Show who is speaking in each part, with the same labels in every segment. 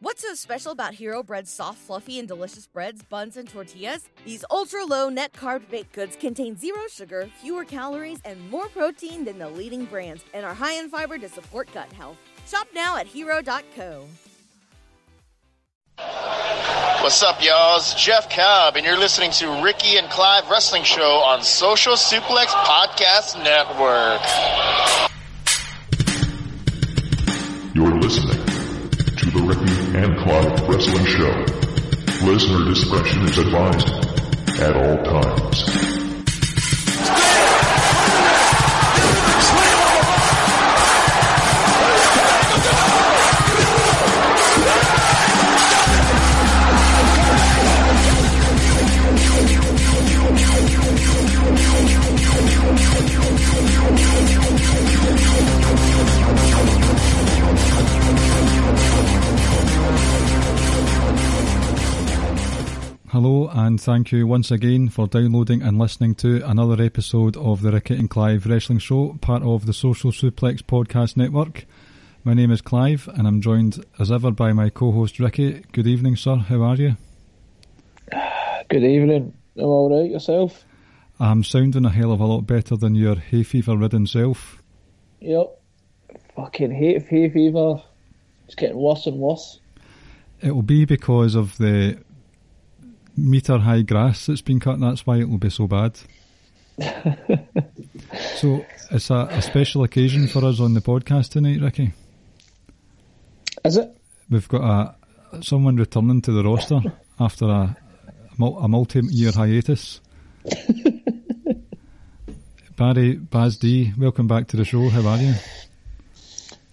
Speaker 1: What's so special about Hero Bread's soft, fluffy, and delicious breads, buns, and tortillas? These ultra low net carb baked goods contain zero sugar, fewer calories, and more protein than the leading brands, and are high in fiber to support gut health. Shop now at hero.co.
Speaker 2: What's up, y'all? It's Jeff Cobb, and you're listening to Ricky and Clive Wrestling Show on Social Suplex Podcast Network.
Speaker 3: You're listening Wrestling Show. Listener discretion is advised at all times.
Speaker 4: Hello, and thank you once again for downloading and listening to another episode of the Ricky and Clive Wrestling Show, part of the Social Suplex Podcast Network. My name is Clive, and I'm joined as ever by my co host Ricky. Good evening, sir. How are you?
Speaker 5: Good evening. I'm alright, yourself?
Speaker 4: I'm sounding a hell of a lot better than your hay fever ridden self.
Speaker 5: Yep. Fucking hate hay fever. It's getting worse and worse.
Speaker 4: It will be because of the metre high grass that's been cut, and that's why it will be so bad. so it's a, a special occasion for us on the podcast tonight, Ricky.
Speaker 5: Is it?
Speaker 4: We've got a someone returning to the roster after a, a multi-year hiatus. Barry Baz D, welcome back to the show. How are you?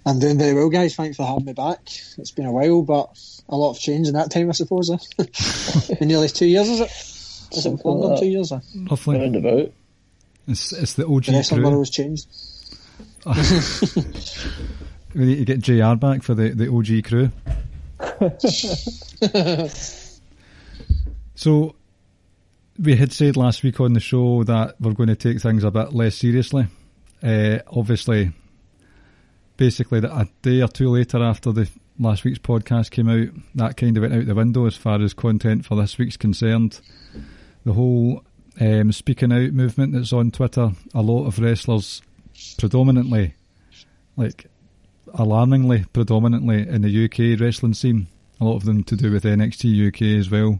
Speaker 6: I'm doing very well, guys. Thanks for having me back. It's been a while, but a lot of change in that time, I suppose. Eh? in nearly two years, is it? Is it longer than two years? Eh?
Speaker 4: Roughly.
Speaker 5: Round about.
Speaker 4: It's, it's the OG
Speaker 6: The wrestling
Speaker 4: crew.
Speaker 6: world has changed.
Speaker 4: We need to get JR back for the, the OG crew. so, we had said last week on the show that we're going to take things a bit less seriously. Uh, obviously, basically, a day or two later after the last week's podcast came out, that kind of went out the window as far as content for this week's concerned. The whole um, speaking out movement that's on Twitter, a lot of wrestlers, predominantly, like alarmingly predominantly in the UK wrestling scene, a lot of them to do with NXT UK as well,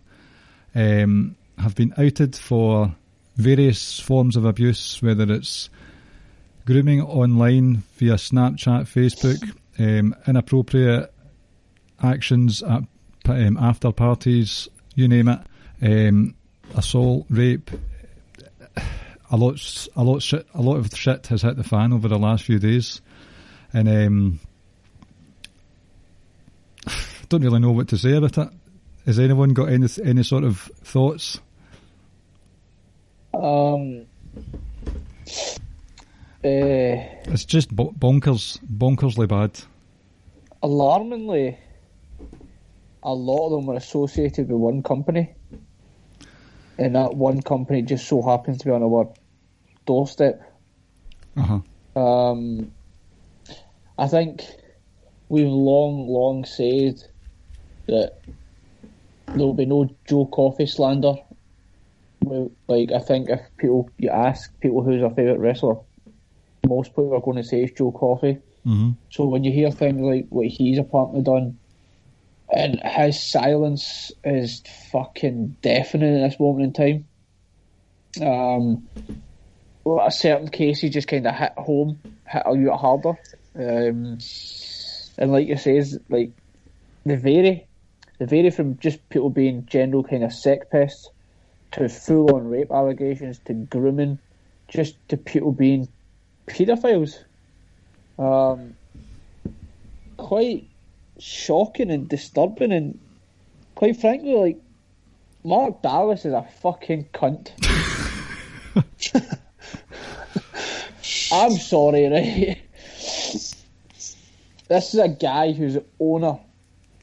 Speaker 4: um, have been outed for various forms of abuse, whether it's grooming online via Snapchat, Facebook, um, inappropriate actions at um, after parties, you name it, um, assault, rape. A lot, a lot, shit, a lot of shit has hit the fan over the last few days, and um, don't really know what to say about it. Has anyone got any any sort of thoughts?
Speaker 5: Um. Uh,
Speaker 4: It's just bonkers, bonkersly bad.
Speaker 5: alarmingly, a lot of them were associated with one company, and that one company just so happens to be on our doorstep.
Speaker 4: Uh huh.
Speaker 5: Um, I think we've long, long said that there'll be no Joe Coffey slander. Like, I think if people you ask people who's their favourite wrestler, most people are going to say it's Joe Coffey.
Speaker 4: hmm
Speaker 5: So when you hear things like what he's apparently done, and his silence is fucking deafening at this moment in time. Um, well, a certain cases just kind of hit home, hit a little harder. Um, and like you says, like they vary. They vary from just people being general kind of sex pests to full on rape allegations to grooming, just to people being paedophiles. Um, quite shocking and disturbing, and quite frankly, like Mark Dallas is a fucking cunt. I'm sorry, right? This is a guy who's owner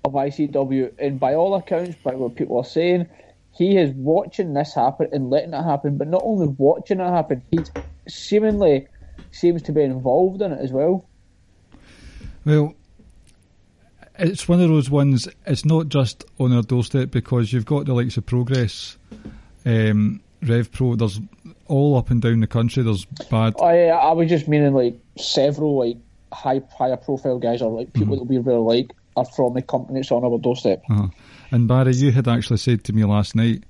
Speaker 5: of ICW, and by all accounts, by what people are saying, he is watching this happen and letting it happen. But not only watching it happen, he seemingly seems to be involved in it as well.
Speaker 4: Well, it's one of those ones. It's not just on our doorstep because you've got the likes of Progress, um, Rev Pro. There's all up and down the country. There's bad.
Speaker 5: I I was just meaning like several like high higher profile guys or like people that we really like are from the company that's on our doorstep.
Speaker 4: Uh-huh. And Barry, you had actually said to me last night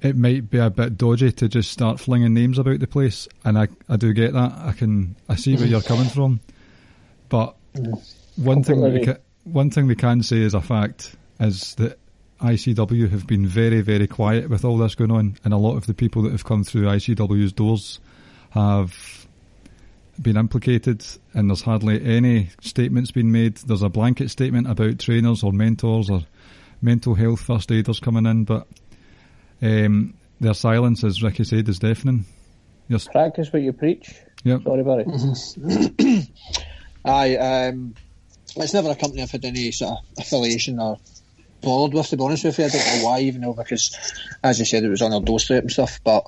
Speaker 4: it might be a bit dodgy to just start flinging names about the place, and I, I do get that. I can I see where you're coming from, but one thing that we ca- one thing we can say as a fact is that ICW have been very very quiet with all this going on, and a lot of the people that have come through ICW's doors have been implicated, and there's hardly any statements being made. There's a blanket statement about trainers or mentors or mental health first aiders coming in, but um, their silence, as Ricky said, is deafening. Yes.
Speaker 5: Practice what you preach.
Speaker 4: Yep.
Speaker 5: Sorry, Barry.
Speaker 6: Aye, um, it's never a company I've had any sort of affiliation or bothered with, to be honest with you. I don't know why, even though, because, as you said, it was on our doorstep and stuff, but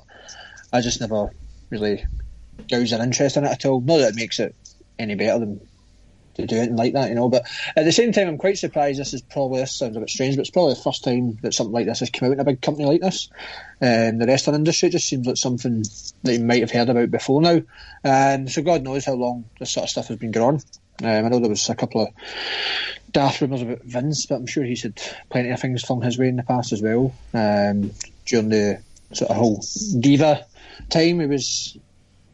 Speaker 6: I just never really gouged an interest in it at all. Not that it makes it any better than to do anything like that, you know. But at the same time, I'm quite surprised. This is probably this sounds a bit strange, but it's probably the first time that something like this has come out in a big company like this. Um, the wrestling industry just seems like something that you might have heard about before now. Um, so God knows how long this sort of stuff has been going on. Um, I know there was a couple of daft rumours about Vince, but I'm sure he's had plenty of things flung his way in the past as well. Um, during the sort of whole diva time, he was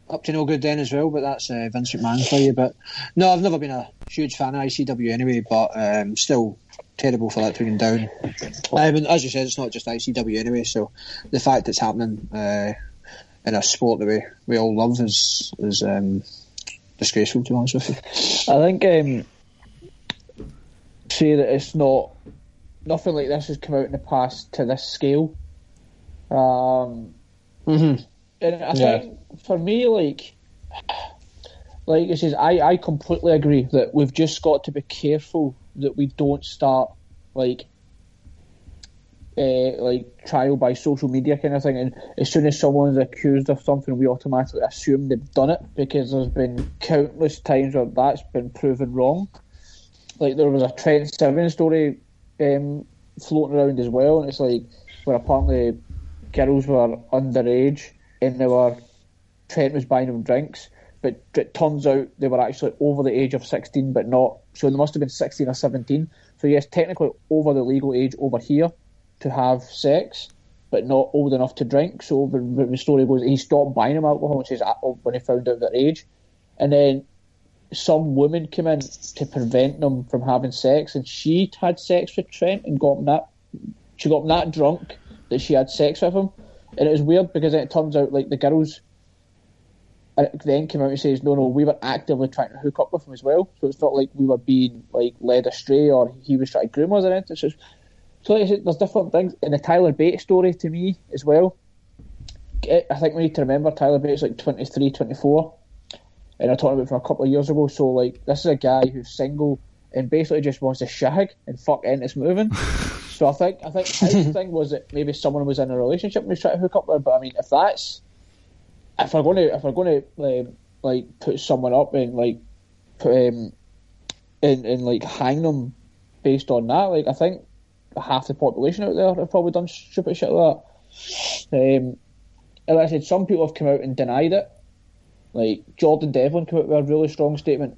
Speaker 6: up to no good then as well, but that's uh, Vince McMahon for you. But no, I've never been a huge fan of ICW anyway, but um, still terrible for that go down. Um, and as you said, it's not just ICW anyway, so the fact it's happening uh, in a sport that we, we all love is is um, disgraceful, to be honest with you.
Speaker 5: I think um, say that it's not nothing like this has come out in the past to this scale. Um,
Speaker 6: Mm-hmm.
Speaker 5: and I
Speaker 6: Yeah.
Speaker 5: think for me, like, like it says, I I completely agree that we've just got to be careful that we don't start like. Uh, like trial by social media kind of thing, and as soon as someone's accused of something, we automatically assume they've done it because there's been countless times where that's been proven wrong. Like there was a Trent Seven story um, floating around as well, and it's like where apparently girls were underage and they were Trent was buying them drinks, but it turns out they were actually over the age of 16, but not. So they must have been 16 or 17. So yes, technically over the legal age over here to have sex, but not old enough to drink. So the, the story goes, he stopped buying them alcohol and says "Ah, oh," when he found out their age, and then some woman came in to prevent them from having sex, and she had sex with Trent and got him that. She got him that drunk that she had sex with him, and it was weird because it turns out like the girls uh, then came out and says, no, no, we were actively trying to hook up with him as well. So it's not like we were being like led astray or he was trying to groom us or anything. So like said, there's different things. And the Tyler Bates story to me as well. I think we need to remember Tyler Bates like 23, 24. And I talked about from a couple of years ago. So like this is a guy who's single and basically just wants to shag and fuck Ennis moving. so I think I think his thing was that maybe someone was in a relationship and was trying to hook up with her. But I mean, if that's if we're going to if we're going to um, like put someone up and like put um, and and like hang them based on that, like I think half the population out there have probably done stupid shit like that. Um, and like I said, some people have come out and denied it. Like Jordan Devlin came out with a really strong statement.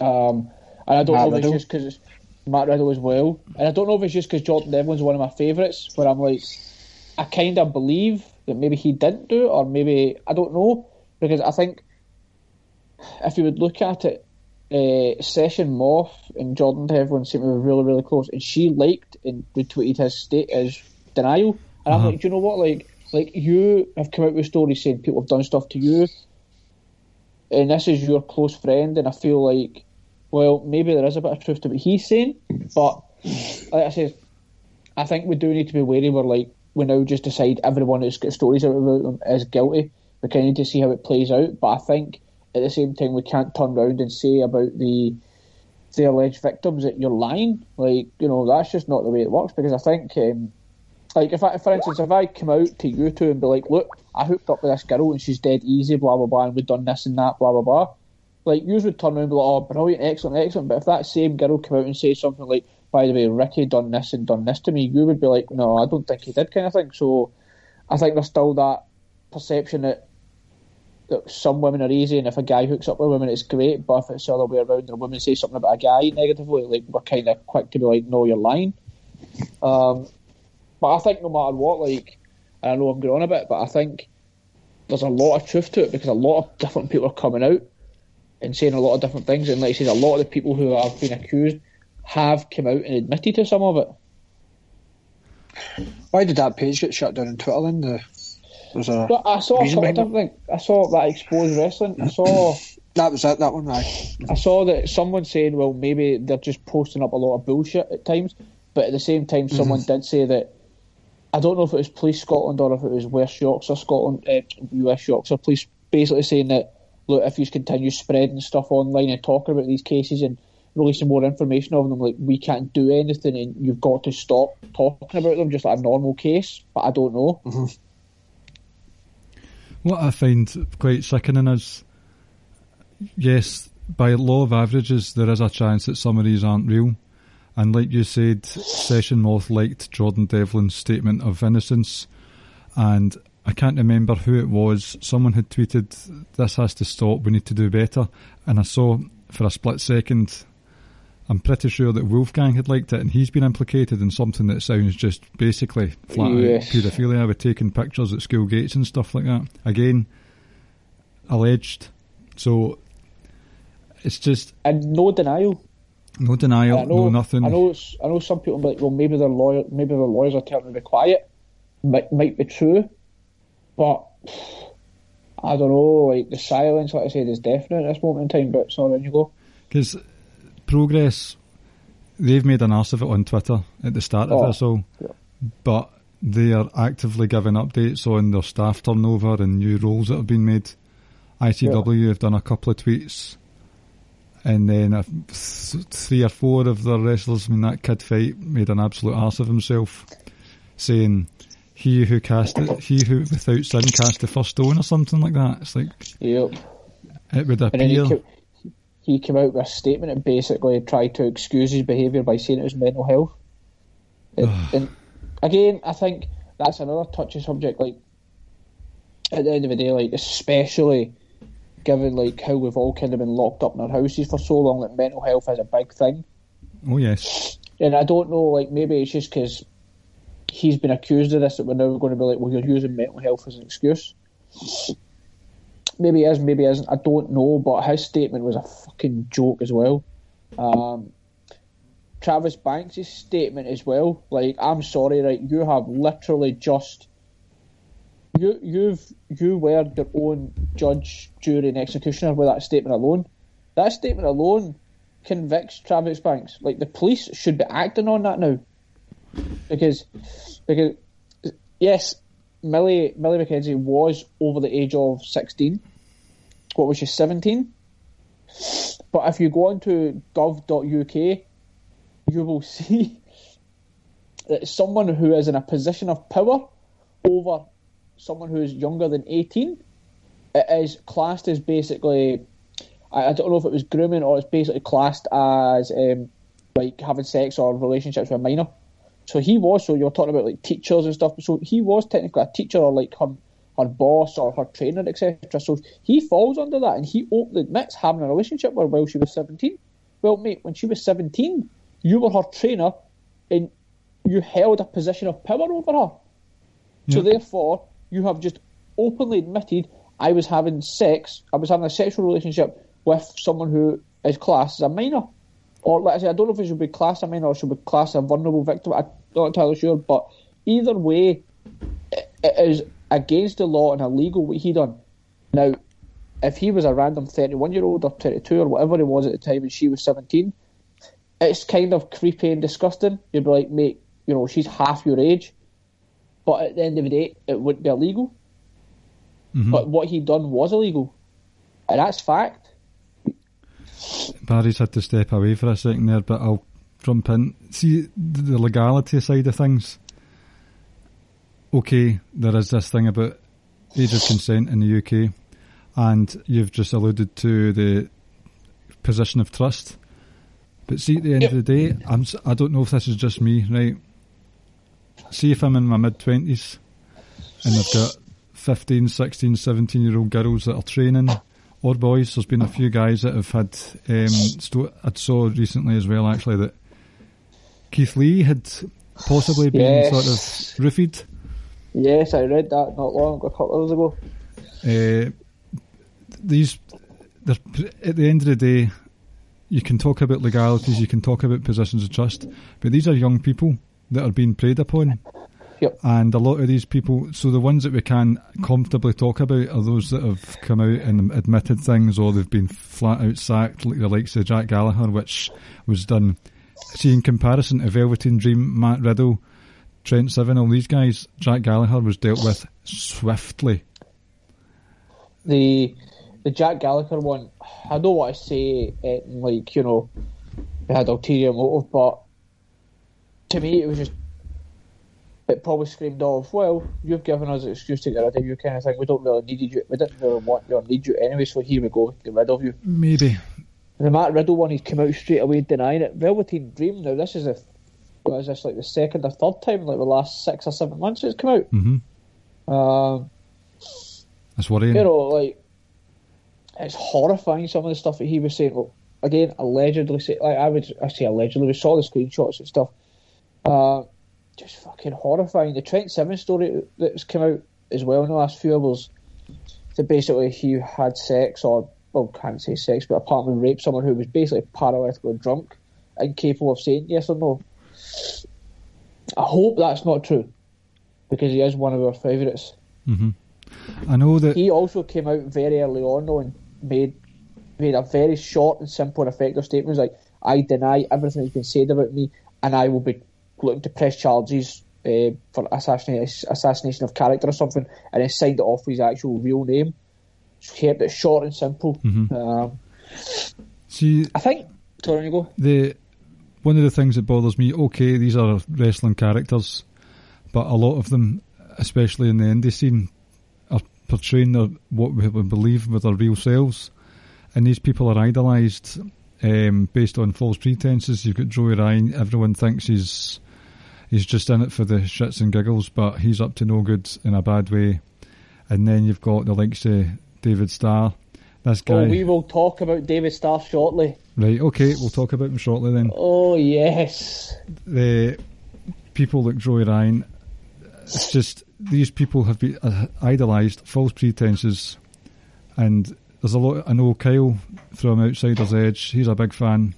Speaker 5: Um, and I don't
Speaker 6: Matt
Speaker 5: know if it's just because it's Matt Riddle as well, and I don't know if it's just because Jordan Devlin's one of my favourites. Where I'm like, I kind of believe that maybe he didn't do it, or maybe I don't know, because I think if you would look at it, uh, Session Moth and Jordan Devlin seem to be really, really close, and she liked and retweeted his state as denial, and I'm like, do you know what, like, like you have come out with stories saying people have done stuff to you, and this is your close friend, and I feel like, well, maybe there is a bit of truth to what he's saying, but like I said, I think we do need to be wary. We're like we now just decide everyone who's got stories out about them is guilty. We kind of need to see how it plays out. But I think at the same time we can't turn around and say about the the alleged victims that you're lying. Like you know that's just not the way it works. Because I think um, like if I, for instance, if I come out to you two and be like, look, I hooked up with this girl and she's dead easy, blah blah blah, and we've done this and that, blah blah blah. like you would turn around and be like, "Oh, brilliant, excellent, excellent." But if that same girl come out and say something like, "By the way, Ricky done this and done this to me," you would be like, "No, I don't think he did," kind of thing. So, I think there's still that perception that that some women are easy, and if a guy hooks up with women, it's great. But if it's the other way around, and a woman says something about a guy negatively, like we're kind of quick to be like, "No, you're lying." Um, but I think no matter what, like, I know I'm going on a bit, but I think there's a lot of truth to it because a lot of different people are coming out and saying a lot of different things, and like I said, a lot of the people who have been accused have come out and admitted to some of it.
Speaker 6: Why did that page get shut down on Twitter then? The, was a
Speaker 5: But I saw a
Speaker 6: reason
Speaker 5: couple of
Speaker 6: behind it?
Speaker 5: different things. I saw that exposed wrestling. I saw.
Speaker 6: That was it, that one, right?
Speaker 5: I saw that someone saying, well, maybe they're just posting up a lot of bullshit at times, but at the same time, someone did say that. I don't know if it was Police Scotland or if it was West Yorkshire Scotland, uh, West Yorkshire Police, basically saying that look, if you continue spreading stuff online and talking about these cases and releasing more information of them, like we can't do anything, and you've got to stop talking about them just like a normal case. But I don't know.
Speaker 4: What I find quite sickening is, yes, by law of averages, there is a chance that some of these aren't real. And like you said, Session Moth liked Jordan Devlin's statement of innocence. And I can't remember who it was. Someone had tweeted, This has to stop, we need to do better. And I saw for a split second, I'm pretty sure that Wolfgang had liked it, and he's been implicated in something that sounds just basically flat
Speaker 5: Yes.
Speaker 4: out paedophilia with taking pictures at school gates and stuff like that. Again, alleged. So it's just
Speaker 5: And no denial.
Speaker 4: no denial,
Speaker 5: know,
Speaker 4: no nothing.
Speaker 5: I know. it's- I know some people like, well, maybe their lawyer, maybe their lawyers are telling them to be quiet. Might might be true, but I don't know. Like the silence, like I said, is definite at this moment in time. But sorry, on you go.
Speaker 4: Because Progress, they've made an arse of it on Twitter at the start of
Speaker 5: Oh,
Speaker 4: this all,
Speaker 5: yeah.
Speaker 4: but they are actively giving updates on their staff turnover and new roles that have been made. ICW have done a couple of tweets, and then a, th- three or four of their wrestlers, I mean, that Kid Fite made an absolute arse of himself, saying, he who cast it, he who without sin cast the first stone or something like that. It's like,
Speaker 5: Yep.
Speaker 4: it would
Speaker 5: And then he
Speaker 4: appear.
Speaker 5: He came out with a statement and basically tried to excuse his behaviour by saying it was mental health. And, and again, I think that's another touchy subject. Like at the end of the day, like especially given like how we've all kind of been locked up in our houses for so long, that mental health is a big thing.
Speaker 4: Oh, yes.
Speaker 5: And I don't know, like maybe it's just because he's been accused of this that we're now going to be like, well, you're using mental health as an excuse. Maybe is, maybe isn't. I don't know, but his statement was a fucking joke as well. Um, Travis Banks' statement as well. Like, I'm sorry, right? You have literally just you you've you were your own judge, jury, and executioner with that statement alone. That statement alone convicts Travis Banks. Like the police should be acting on that now, because because yes, Millie Millie McKenzie was over the age of sixteen. What was she seventeen? But if you go onto gov.uk, you will see that someone who is in a position of power over someone who is younger than 18 it is classed as basically I, I don't know if it was grooming or it's basically classed as um, like having sex or relationships with a minor so he was so you're talking about like teachers and stuff. So he was technically a teacher or like her her boss or her trainer etc so he falls under that and he openly admits having a relationship with her while she was 17 well mate when she was 17 you were her trainer and you held a position of power over her. So therefore, you have just openly admitted I was having sex, I was having a sexual relationship with someone who is classed as a minor. Or like I say I don't know if it should be classed as a minor or should be classed a vulnerable victim. I'm not entirely sure, but either way, it, is against the law and illegal what he done. Now, if he was a random 31 year old or 32 or whatever he was at the time and she was 17, it's kind of creepy and disgusting. You'd be like, mate, you know, she's half your age. But at the end of the day, it wouldn't be illegal. Mm-hmm. But what he done was illegal. And that's fact.
Speaker 4: Barry's had to step away for a second there, but I'll jump in. See the legality side of things. Okay, there is this thing about age of consent in the UK, and you've just alluded to the position of trust. But see, at the end of the day, I'm, I don't know if this is just me, right? See if I'm in my mid 20s and I've got 15, 16, 17 year old girls that are training, or boys. There's been a few guys that have had. Um, sto- I saw recently as well, actually, that Keith Lee had possibly been
Speaker 5: Yes.
Speaker 4: sort of roofied.
Speaker 5: Yes, I read that not long ago, a couple of hours ago.
Speaker 4: Uh, these, at the end of the day, you can talk about legalities, you can talk about positions of trust, but these are young people that are being preyed upon.
Speaker 5: Yep.
Speaker 4: And a lot of these people, so the ones that we can comfortably talk about are those that have come out and admitted things or they've been flat out sacked, like the likes of Jack Gallagher, which was done. See, in comparison to Velveteen Dream, Matt Riddle, Trent Seven, all these guys, Jack Gallagher was dealt with swiftly.
Speaker 5: the the Jack Gallagher one, I don't want to say it like you know, it had ulterior motive, but to me it was just it probably screamed of, well, you've given us an excuse to get rid of you, kind of thing. We don't really need you. We didn't really want you or need you anyway, so here we go, get rid of you.
Speaker 4: Maybe.
Speaker 5: The Matt Riddle one, he's come out straight away denying it. Velveteen Dream, now this is a what is this like the second or third time in like the last six or seven months it's come out.
Speaker 4: hmm
Speaker 5: Um,
Speaker 4: That's worrying.
Speaker 5: you know, like it's horrifying some of the stuff that he was saying. Well, again, allegedly, say, like I would, I say allegedly, we saw the screenshots and stuff. Uh, just fucking horrifying. The Trent Simmons story that's come out as well in the last few hours. That basically he had sex, or well, can't say sex, but apparently raped someone who was basically paralytic or drunk, incapable of saying yes or no. I hope that's not true, because he is one of our favourites. Mm-hmm.
Speaker 4: I know that
Speaker 5: He also came out very early on though and made made a very short and simple and effective statement. Like, I deny everything that's been said about me and I will be looking to press charges uh, for assassination, assassination of character or something and then signed it off with his actual real name. Just kept it short and simple. Um,
Speaker 4: see
Speaker 5: I think sorry, you go.
Speaker 4: the one of the things that bothers me. Okay, these are wrestling characters, but a lot of them, especially in the indie scene, are portraying their, what we believe with their real selves, and these people are idolised um, based on false pretenses. You've got Joey Ryan. Everyone thinks he's he's just in it for the shits and giggles, but he's up to no good in a bad way. And then you've got the likes of David Starr. This guy,
Speaker 5: Oh, we will talk about David Starr shortly.
Speaker 4: right? Okay, we'll talk about him shortly then.
Speaker 5: Oh yes.
Speaker 4: the people like Joey Ryan, it's just these people have been uh, idolised, false pretenses, and there's a lot. I know Kyle from Outsider's Edge. He's a big fan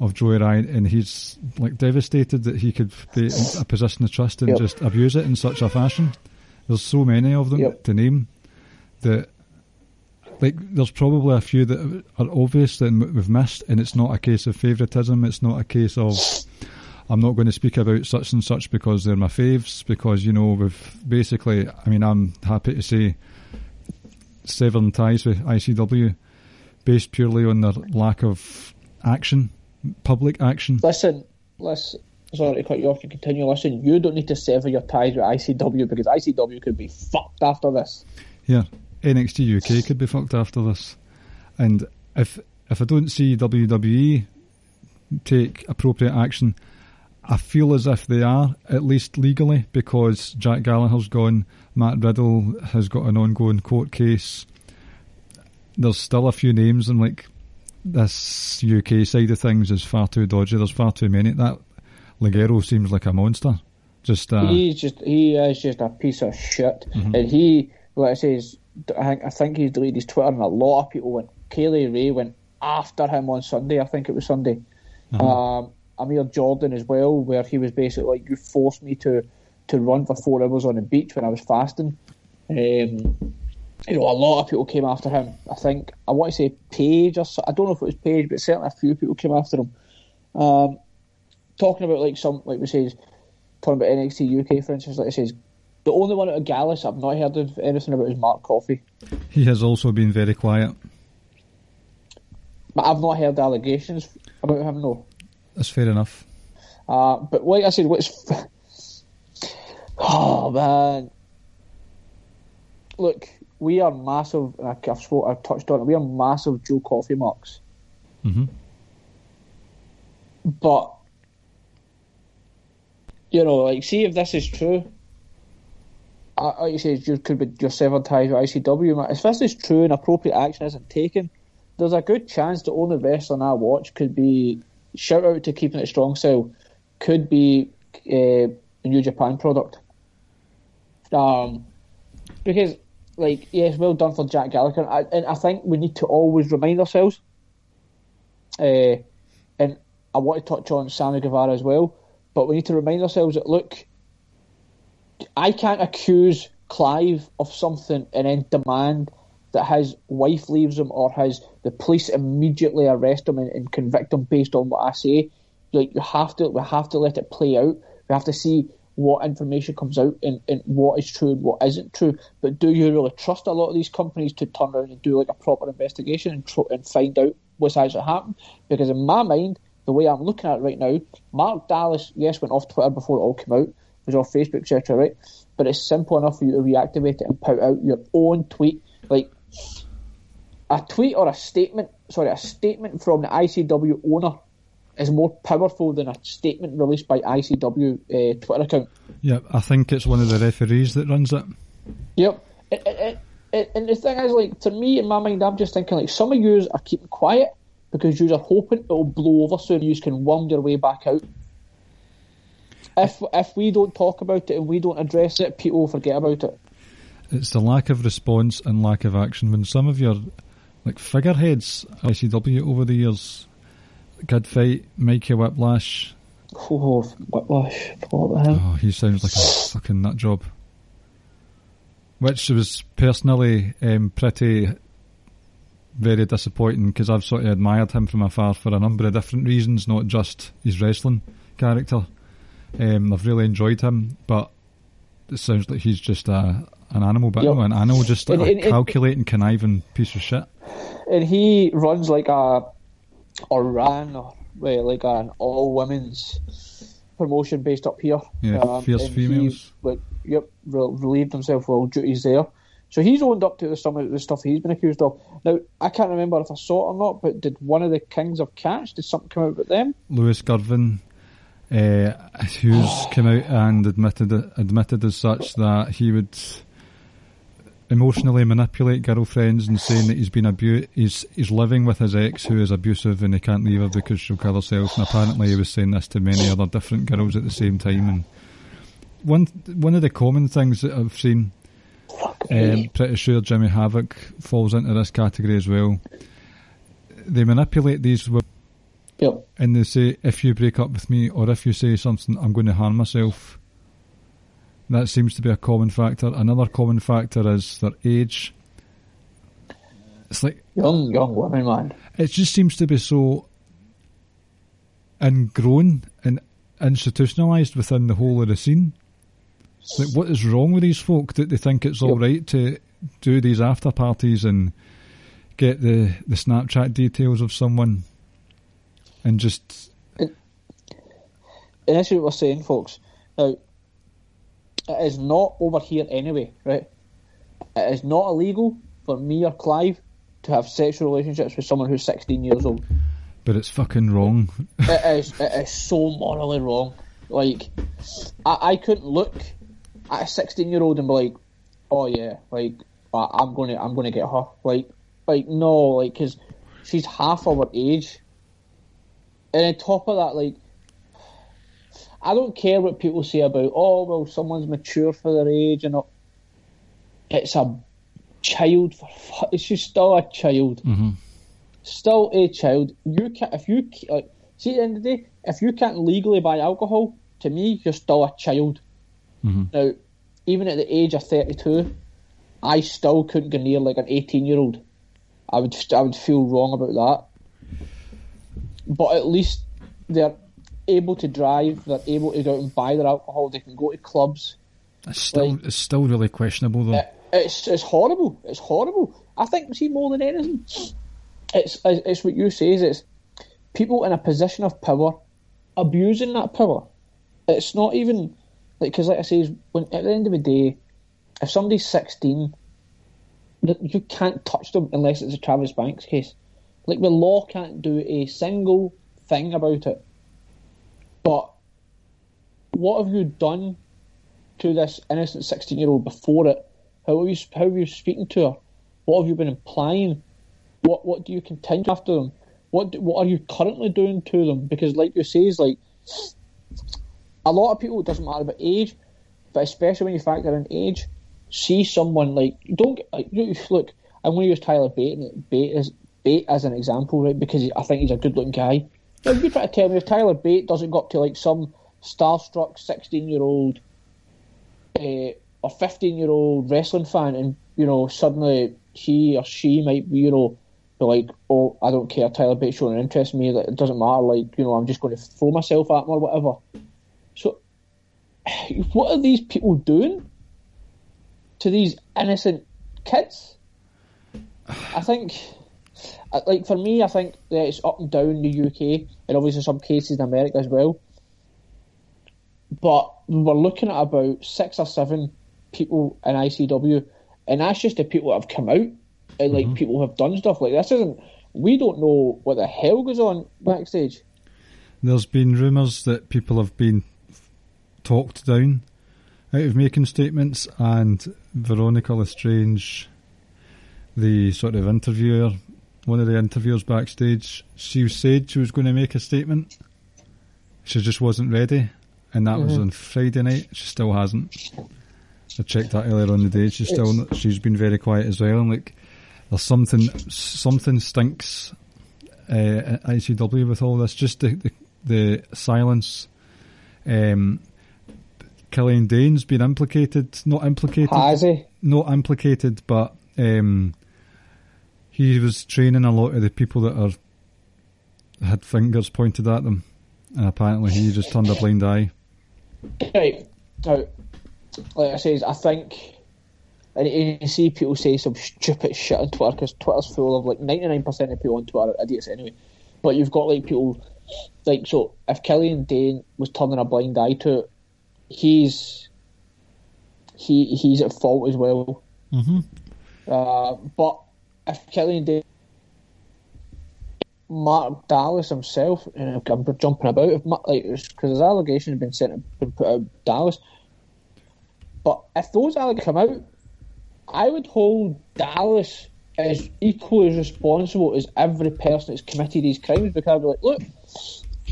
Speaker 4: of Joey Ryan, and he's like devastated that he could be in a position of trust and
Speaker 5: Yep.
Speaker 4: just abuse it in such a fashion. There's so many of them
Speaker 5: Yep.
Speaker 4: to name that. Like, there's probably a few that are obvious that we've missed, and it's not a case of favouritism. It's not a case of I'm not going to speak about such and such because they're my faves. Because you know, we've basically, I mean, I'm happy to say, severing ties with ICW, based purely on their lack of action, public action.
Speaker 5: Listen, listen. Sorry to cut you off. You continue. Listen, you don't need to sever your ties with ICW because ICW could be fucked after this.
Speaker 4: Yeah, NXT UK could be fucked after this. And if if I don't see WWE take appropriate action, I feel as if they are, at least legally, because Jack Gallagher's gone, Matt Riddle has got an ongoing court case. There's still a few names, and like this UK side of things is far too dodgy. There's far too many. That Ligero seems like a monster. Just uh,
Speaker 5: He's just he is just a piece of shit, and he like I says, I think I think he's deleted his Twitter, and a lot of people went. Kay Lee Ray went after him on Sunday. I think it was Sunday. Um, Amir Jordan as well, where he was basically like, "You forced me to to run for four hours on the beach when I was fasting." Um, you know, a lot of people came after him. I think I want to say Page or so, I don't know if it was Page, but certainly a few people came after him. Um, talking about like some like we says talking about NXT UK for instance, like it says the only one out of Gallus I've not heard of anything about is Mark Coffey.
Speaker 4: he has also been very quiet.
Speaker 5: But I've not heard allegations about him no.
Speaker 4: That's fair enough.
Speaker 5: Uh, but like I said, what's oh man, look, we are massive. I've spoke, I've touched on it. We are massive Joe Coffey marks.
Speaker 4: Mhm.
Speaker 5: But you know, like, see if this is true. I- Like you say, you could be your severed ties with ICW. If this is true and appropriate action isn't taken, there's a good chance the only wrestling I watch could be shout out to keeping it strong So could be uh, a New Japan product. Um, because like yes, well done for Jack Gallagher, I, and I think we need to always remind ourselves. Uh, and I want to touch on Sammy Guevara as well, but we need to remind ourselves that look, I can't accuse Clive of something and then demand that his wife leaves him or his the police immediately arrest him and, and convict him based on what I say. Like you have to, we have to let it play out. We have to see what information comes out and, and what is true and what isn't true. But do you really trust a lot of these companies to turn around and do like a proper investigation and tr- and find out what's actually happened? Because in my mind, the way I'm looking at it right now, Mark Dallas, yes, went off Twitter before it all came out, was off Facebook, etc. Right, but it's simple enough for you to reactivate it and put out your own tweet, like a tweet or a statement. Sorry, a statement from the ICW owner is more powerful than a statement released by ICW uh, Twitter account.
Speaker 4: Yeah, I think it's one of the referees that runs it.
Speaker 5: Yep. It, it, it, and the thing is, like, to me, in my mind, I'm just thinking, like, some of yous are keeping quiet because yous are hoping it'll blow over so yous can worm your way back out. If if we don't talk about it and we don't address it, people will forget about it.
Speaker 4: It's the lack of response and lack of action. When some of your like figureheads ICW over the years, Good Fight, Mikey Whiplash,
Speaker 5: Oh, whiplash. Forgot about him.
Speaker 4: oh, he sounds like a fucking nut job. Which was personally um, pretty very disappointing because I've sort of admired him from afar for a number of different reasons, not just his wrestling character. Um, I've really enjoyed him, but it sounds like he's just a an animal, but
Speaker 5: Yep.
Speaker 4: an animal, just like
Speaker 5: And-
Speaker 4: a
Speaker 5: and- and-
Speaker 4: calculating, conniving piece of shit.
Speaker 5: and he runs like a or ran or well, like an all women's promotion based up here.
Speaker 4: Yeah, fierce
Speaker 5: and he,
Speaker 4: females.
Speaker 5: like, yep, re- relieved himself of all duties there. So he's owned up to some of the stuff he's been accused of. Now I can't remember if I saw it or not, but did one of the Kings of Catch did something come out about them?
Speaker 4: Lewis Girvan, uh, who's come out and admitted admitted as such that he would emotionally manipulate girlfriends and saying that he's been abu- he's he's living with his ex who is abusive and he can't leave her because she'll kill herself. And apparently he was saying this to many other different girls at the same time. And one one of the common things that I've seen, um, pretty sure Jimmy Havoc falls into this category as well. They manipulate these women
Speaker 5: Yep.
Speaker 4: and they say, if you break up with me or if you say something, I'm going to harm myself. That seems to be a common factor. Another common factor is their age. It's like,
Speaker 5: Young, young women, man.
Speaker 4: it just seems to be so ingrown and institutionalised within the whole of the scene. Like, what is wrong with these folk that they think it's all right to do these after parties and get the, the Snapchat details of someone and just
Speaker 5: and this is what we're saying, folks. Now, it is not over here anyway, right? It is not illegal for me or Clive to have sexual relationships with someone who's 16 years old.
Speaker 4: but it's fucking wrong.
Speaker 5: it is it is so morally wrong. Like, I, I couldn't look at a 16 year old and be like, oh yeah, like I- I'm gonna I'm gonna get her. Like, like no, like because she's half our age. And on top of that, like, I don't care what people say about oh well, someone's mature for their age and all. It's a child for fu- it's she's still a child mm-hmm. still a child. You can if you like see at the end of the day, if you can't legally buy alcohol, to me you're still a child. Mm-hmm. Now, even at the age of thirty two, I still couldn't go near like an eighteen year old. I would I would feel wrong about that. But at least they're able to drive. They're able to go out and buy their alcohol. They can go to clubs.
Speaker 4: It's still,
Speaker 5: Like-
Speaker 4: it's still really questionable though.
Speaker 5: It, it's it's horrible. It's horrible. I think we see more than anything, it's it's it's what you say is it's people in a position of power abusing that power. It's not even like because like I say, when at the end of the day, if somebody's sixteen, you can't touch them unless it's a Travis Banks case. Like the law can't do a single thing about it. But what have you done to this innocent sixteen-year-old before it? How are you? How are you speaking to her? What have you been implying? What What do you continue after them? What do- What are you currently doing to them? Because, like you say, is like a lot of people. It doesn't matter about age, but especially when you factor in age, see someone like don't like look. I'm going to use Tyler Bate, Bate as Bate as an example, right? Because I think he's a good-looking guy. Now, you try to tell me if Tyler Bate doesn't go up to like some starstruck 16-year-old uh, or 15-year-old wrestling fan, and you know suddenly he or she might be, you know, be like, oh, I don't care, Tyler Bate's showing an interest in me. That it doesn't matter. Like, you know, I'm just going to throw myself at him or whatever. So, what are these people doing to these innocent kids? I think, like for me, I think that it's up and down the UK, and obviously some cases in America as well. But we're looking at about six or seven people in ICW, and that's just the people that have come out and like mm-hmm. people who have done stuff like this. Isn't we don't know what the hell goes on backstage.
Speaker 4: There's been rumours that people have been talked down out of making statements, and Veronica Lestrange, the sort of interviewer, one of the interviewers backstage, she said she was going to make a statement. She just wasn't ready, and that was on Friday night. She still hasn't. I checked that earlier on the day. She's still not, she's been very quiet as well. And like, there's something something stinks uh, at ICW with all this. Just the the, the silence. Um, Killian Dain's been implicated, not implicated,
Speaker 5: Has he?
Speaker 4: not implicated, but um, he was training a lot of the people that are had fingers pointed at them, and apparently he just turned a blind eye.
Speaker 5: Right. Now, like I says, I think, and you you see people say some stupid shit on Twitter because Twitter's full of like ninety nine percent of people on Twitter are idiots anyway. But you've got like people like so. If Killian Dain was turning a blind eye to it, he's he he's at fault as well.
Speaker 4: Mm-hmm.
Speaker 5: Uh, but if Killian Dain, Mark Dallas himself, and I'm jumping about, if Mark, like because his allegations have been sent been put out Dallas. But if those allegations come out, I would hold Dallas as equally as responsible as every person that's committed these crimes because I'd be like, look,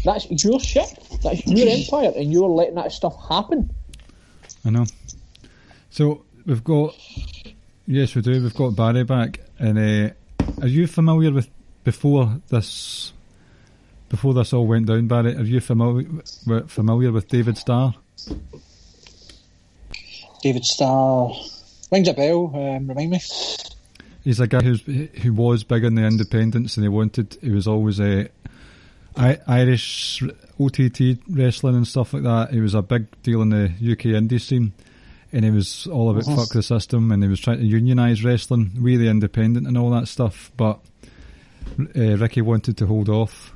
Speaker 5: that's your shit, that's your empire, and you're letting that stuff happen.
Speaker 4: I know. So we've got yes, we do. We've got Barry back, and uh, are you familiar with before this? Before this all went down, Barry, are you familiar with, familiar with David Starr?
Speaker 6: David Starr rings a bell. Um, remind me.
Speaker 4: He's a guy who's who was big in the independents, and he wanted. He was always a I, Irish OTT wrestling and stuff like that. He was a big deal in the UK indie scene, and he was all about fuck the system, and he was trying to unionise wrestling, we the independent, and all that stuff. But uh, Ricky wanted to hold off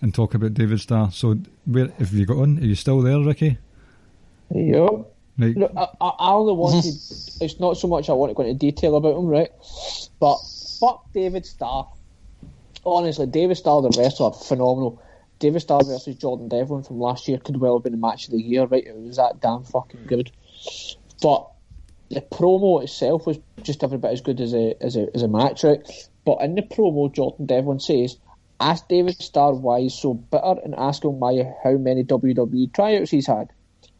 Speaker 4: and talk about David Starr. So, where have you got on? Are you still there, Ricky?
Speaker 5: Yep.
Speaker 4: Right.
Speaker 5: Look, I, I I only wanted. it's not so much I want to go into detail about him, right? But fuck David Starr. Honestly, David Starr, the wrestler, phenomenal. David Starr versus Jordan Devlin from last year could well have been a match of the year, right? It was that damn fucking good. But the promo itself was just every bit as good as a as a as a match, right? But in the promo, Jordan Devlin says, "Ask David Starr why he's so bitter, and ask him why how many WWE tryouts he's had."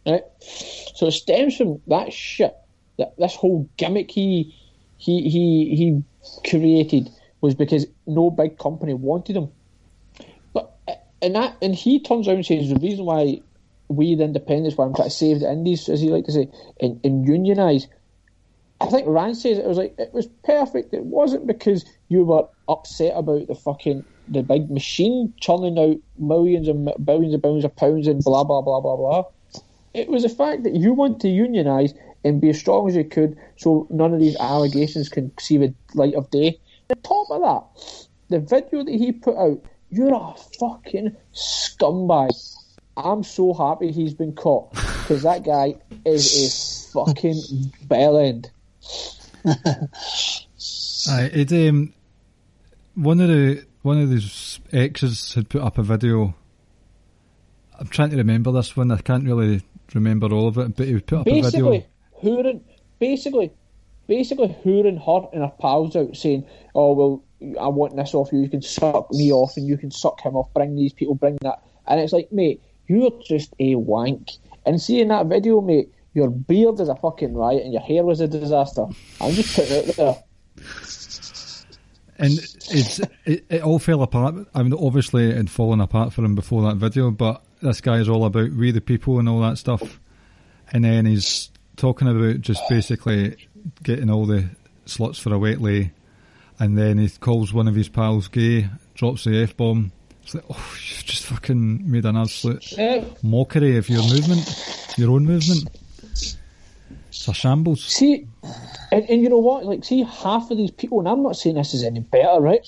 Speaker 5: Right? So it stems from that shit. That this whole gimmick he he he he created was because no big company wanted him. But uh, and that and he turns around and says the reason why we the independents, trying to save the indies, as he like to say, and, and unionise. I think Rand says it was like it was perfect. It wasn't because you were upset about the fucking the big machine churning out millions and billions and billions of pounds and blah blah blah blah blah. It was the fact that you want to unionise and be as strong as you could, so none of these allegations can see the light of day. On top of that, the video that he put out, you're a fucking scumbag. I'm so happy he's been caught because that guy is a fucking bell end.
Speaker 4: Aye, it um, one of the one of these exes had put up a video. I'm trying to remember this one. I can't really remember all of it, but he put up a video.
Speaker 5: basically hooring, basically, basically hooring her and her pals out, saying, "Oh well, I want this off you. You can suck me off, and you can suck him off. Bring these people, bring that." And it's like, mate, you're just a wank. And seeing that video, mate, your beard is a fucking riot, and your hair was a disaster. I'm just putting it out there.
Speaker 4: and it's it, it all fell apart. I mean, obviously it had fallen apart for him before that video, but this guy is all about we the people and all that stuff. And then he's talking about just basically getting all the slots for a wet lay, and then he calls one of his pals gay, drops the f bomb. It's like, oh, you've just fucking made an absolute mockery of your movement, your own movement. It's a shambles.
Speaker 5: See, and, and you know what? Like, see, half of these people, and I'm not saying this is any better, right?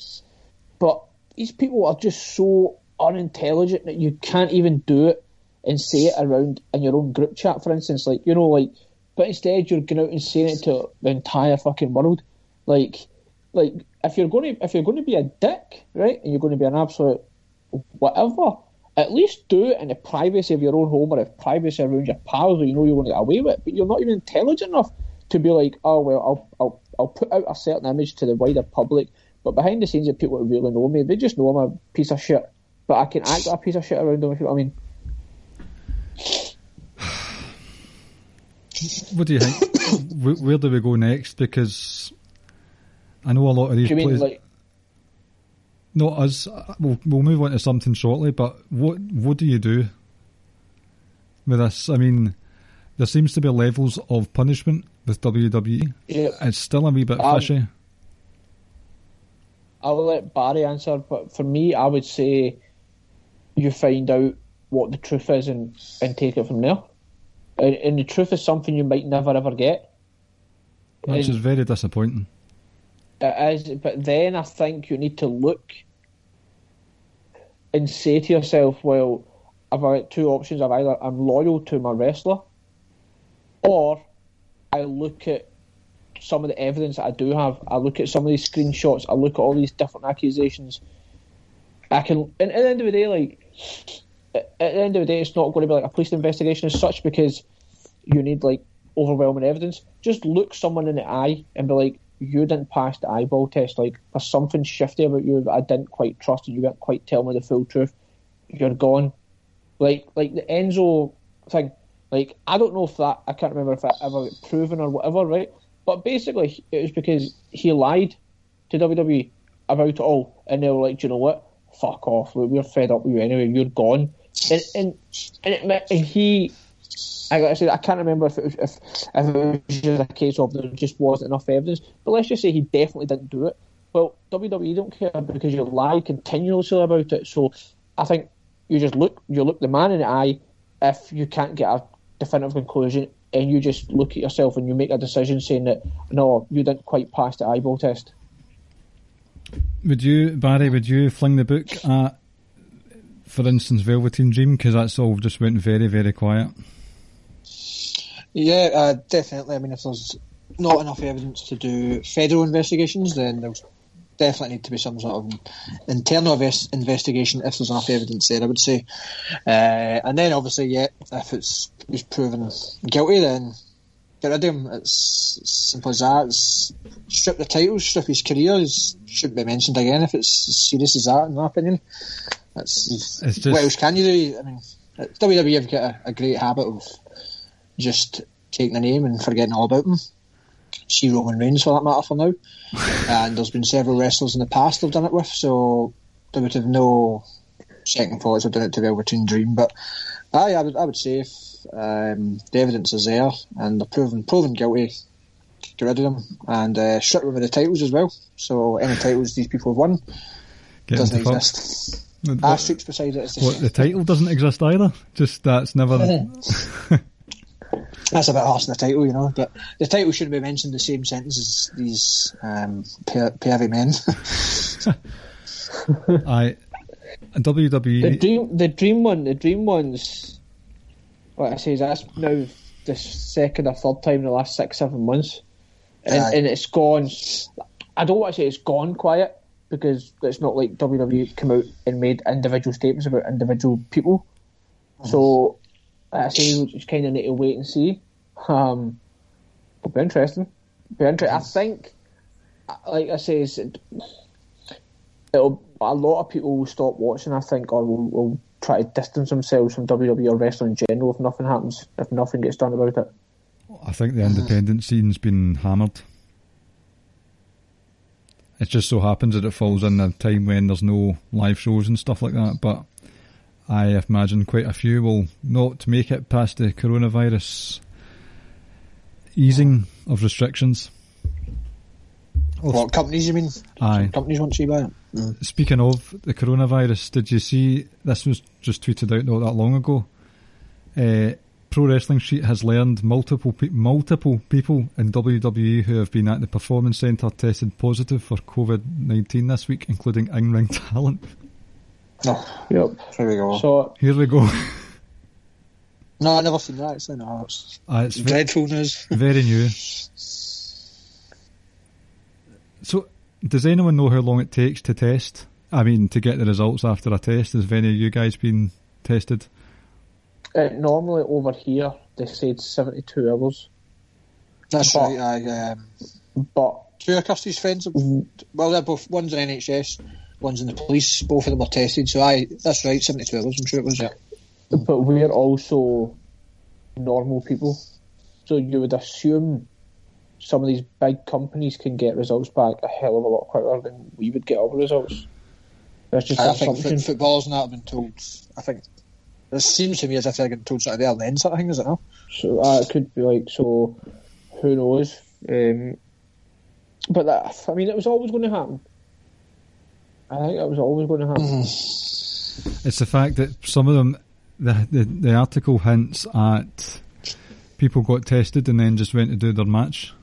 Speaker 5: But these people are just so unintelligent that you can't even do it and say it around in your own group chat, for instance. Like, you know, like, but instead you're going out and saying it to the entire fucking world. Like, like if you're going to if you're going to be a dick, right, and you're going to be an absolute whatever, at least do it in the privacy of your own home or if privacy around your pals who you know you're going to get away with. But you're not even intelligent enough to be like, oh well, I'll I'll I'll put out a certain image to the wider public, but behind the scenes, the people who really know me, they just know I'm a piece of shit. But I can act like a piece of shit around them. If you know what I mean.
Speaker 4: What do you think? where, where do we go next? Because I know a lot of these
Speaker 5: Do you mean
Speaker 4: players.
Speaker 5: like?
Speaker 4: Not us. We'll, we'll move on to something shortly. But what what do you do with this? I mean, there seems to be levels of punishment with WWE.
Speaker 5: Yeah,
Speaker 4: It's still a wee bit
Speaker 5: Um,
Speaker 4: fishy.
Speaker 5: I'll let Barry answer, but for me, I would say you find out what the truth is and, and take it from there. And, and the truth is something you might never ever get.
Speaker 4: Which
Speaker 5: and-
Speaker 4: is very disappointing.
Speaker 5: It is, but then I think you need to look and say to yourself, well, I've got two options. I've either I'm loyal to my wrestler, or I look at some of the evidence that I do have. I look at some of these screenshots. I look at all these different accusations. I can, and at the end of the day, like at the end of the day, it's not going to be like a police investigation as such because you need like overwhelming evidence. Just look someone in the eye and be like, you didn't pass the eyeball test. Like there's something shifty about you that I didn't quite trust, and you didn't quite tell me the full truth. You're gone. Like like the Enzo thing. Like I don't know if that I can't remember if that ever got proven or whatever, right? But basically, it was because he lied to WWE about it all, and they were like, "Do you know what? Fuck off. We- We're fed up with you anyway. You're gone." And and and, it, and he I like I said, I can't remember if it was if, if it was just a case of there just wasn't enough evidence. But let's just say he definitely didn't do it. Well, WWE don't care because you lie continuously about it. So I think you just look you look the man in the eye if you can't get a definitive conclusion and you just look at yourself and you make a decision saying that no, you didn't quite pass the eyeball test.
Speaker 4: Would you, Barry? Would you fling the book at, for instance, Velveteen Dream? Because that's all just went very, very quiet.
Speaker 6: Yeah, uh, definitely. I mean, if there's not enough evidence to do federal investigations, then there's definitely need to be some sort of internal ves- investigation if there's enough evidence there. I would say, uh, and then obviously, yeah, if it's he's proven guilty, then get rid of him. It's as simple as that. It's strip the titles, strip his career. He shouldn't be mentioned again if it's as serious as that, in my opinion. That's
Speaker 4: It's just-
Speaker 6: what else can you do? I mean, WWE have got a, a great habit of just taking a name and forgetting all about them. See Roman Reigns for that matter for now. and there's been several wrestlers in the past they've done it with, so they would have no second thoughts of doing it to Velveteen Dream. But aye, I would I would say if um, the evidence is there and they're proven proven guilty, get rid of them and uh, strip them of the titles as well. So any titles these people have won
Speaker 4: Get
Speaker 6: doesn't exist.
Speaker 4: What,
Speaker 6: Asterisks beside it.
Speaker 4: What, the title doesn't exist either. Just that's never.
Speaker 6: That's a bit harsh on the title, you know. But the title shouldn't be mentioned in the same sentence as these um, pervy men.
Speaker 4: I and
Speaker 5: The dream, the dream one, the dream ones. Like I say, is that's now the second or third time in the last six, seven months, and,
Speaker 6: Aye.
Speaker 5: and it's gone. I don't want to say it's gone quiet because it's not like WWE come out and made individual statements about individual people. So I say we just kind of need to wait and see. Um, it'll be interesting. Be interesting. I think, like I say, it'll a lot of people will stop watching. I think, or will, will try to distance themselves from WWE or wrestling in general if nothing happens, if nothing gets done about it.
Speaker 4: I think the independent scene's been hammered. It just so happens that it falls in a time when there's no live shows and stuff like that, but I imagine quite a few will not make it past the coronavirus easing of restrictions.
Speaker 6: What companies you mean?
Speaker 4: Aye.
Speaker 6: Companies want to see by it.
Speaker 4: Speaking of the coronavirus, did you see this was just tweeted out not that long ago? Uh, Pro Wrestling Sheet has learned multiple pe- multiple people in WWE who have been at the Performance Centre tested positive for COVID nineteen this week, including in ring talent.
Speaker 6: No,
Speaker 5: Yep.
Speaker 6: here we go.
Speaker 5: So
Speaker 4: Here we go.
Speaker 6: no, I never seen that. Actually, no, it's
Speaker 4: Uh, it's ve-
Speaker 6: dreadful news.
Speaker 4: very new. So, does anyone know how long it takes to test? I mean, to get the results after a test. Has any of you guys been tested?
Speaker 5: uh, normally over here they said seventy two hours,
Speaker 6: That's
Speaker 5: But-
Speaker 6: right. I um,
Speaker 5: but
Speaker 6: two of Kirsty's friends. Well, they're both. One's in NHS, one's in the police. Both of them were tested. So I, that's right. Seventy-two hours. I'm sure it was. Yeah.
Speaker 5: but we're also normal people, so you would assume some of these big companies can get results back a hell of a lot quicker than we would get our results. That's just
Speaker 6: I think
Speaker 5: assumption.
Speaker 6: foot, footballers and that have been told. I think it seems to me as if they're getting told of there then sort of thing. Is it not?
Speaker 5: So uh, it could be like so. Who knows? Um, but that, I mean, it was always going to happen. I think that was always going to happen.
Speaker 4: It's the fact that some of them, the, the the article hints at people got tested and then just went to do their match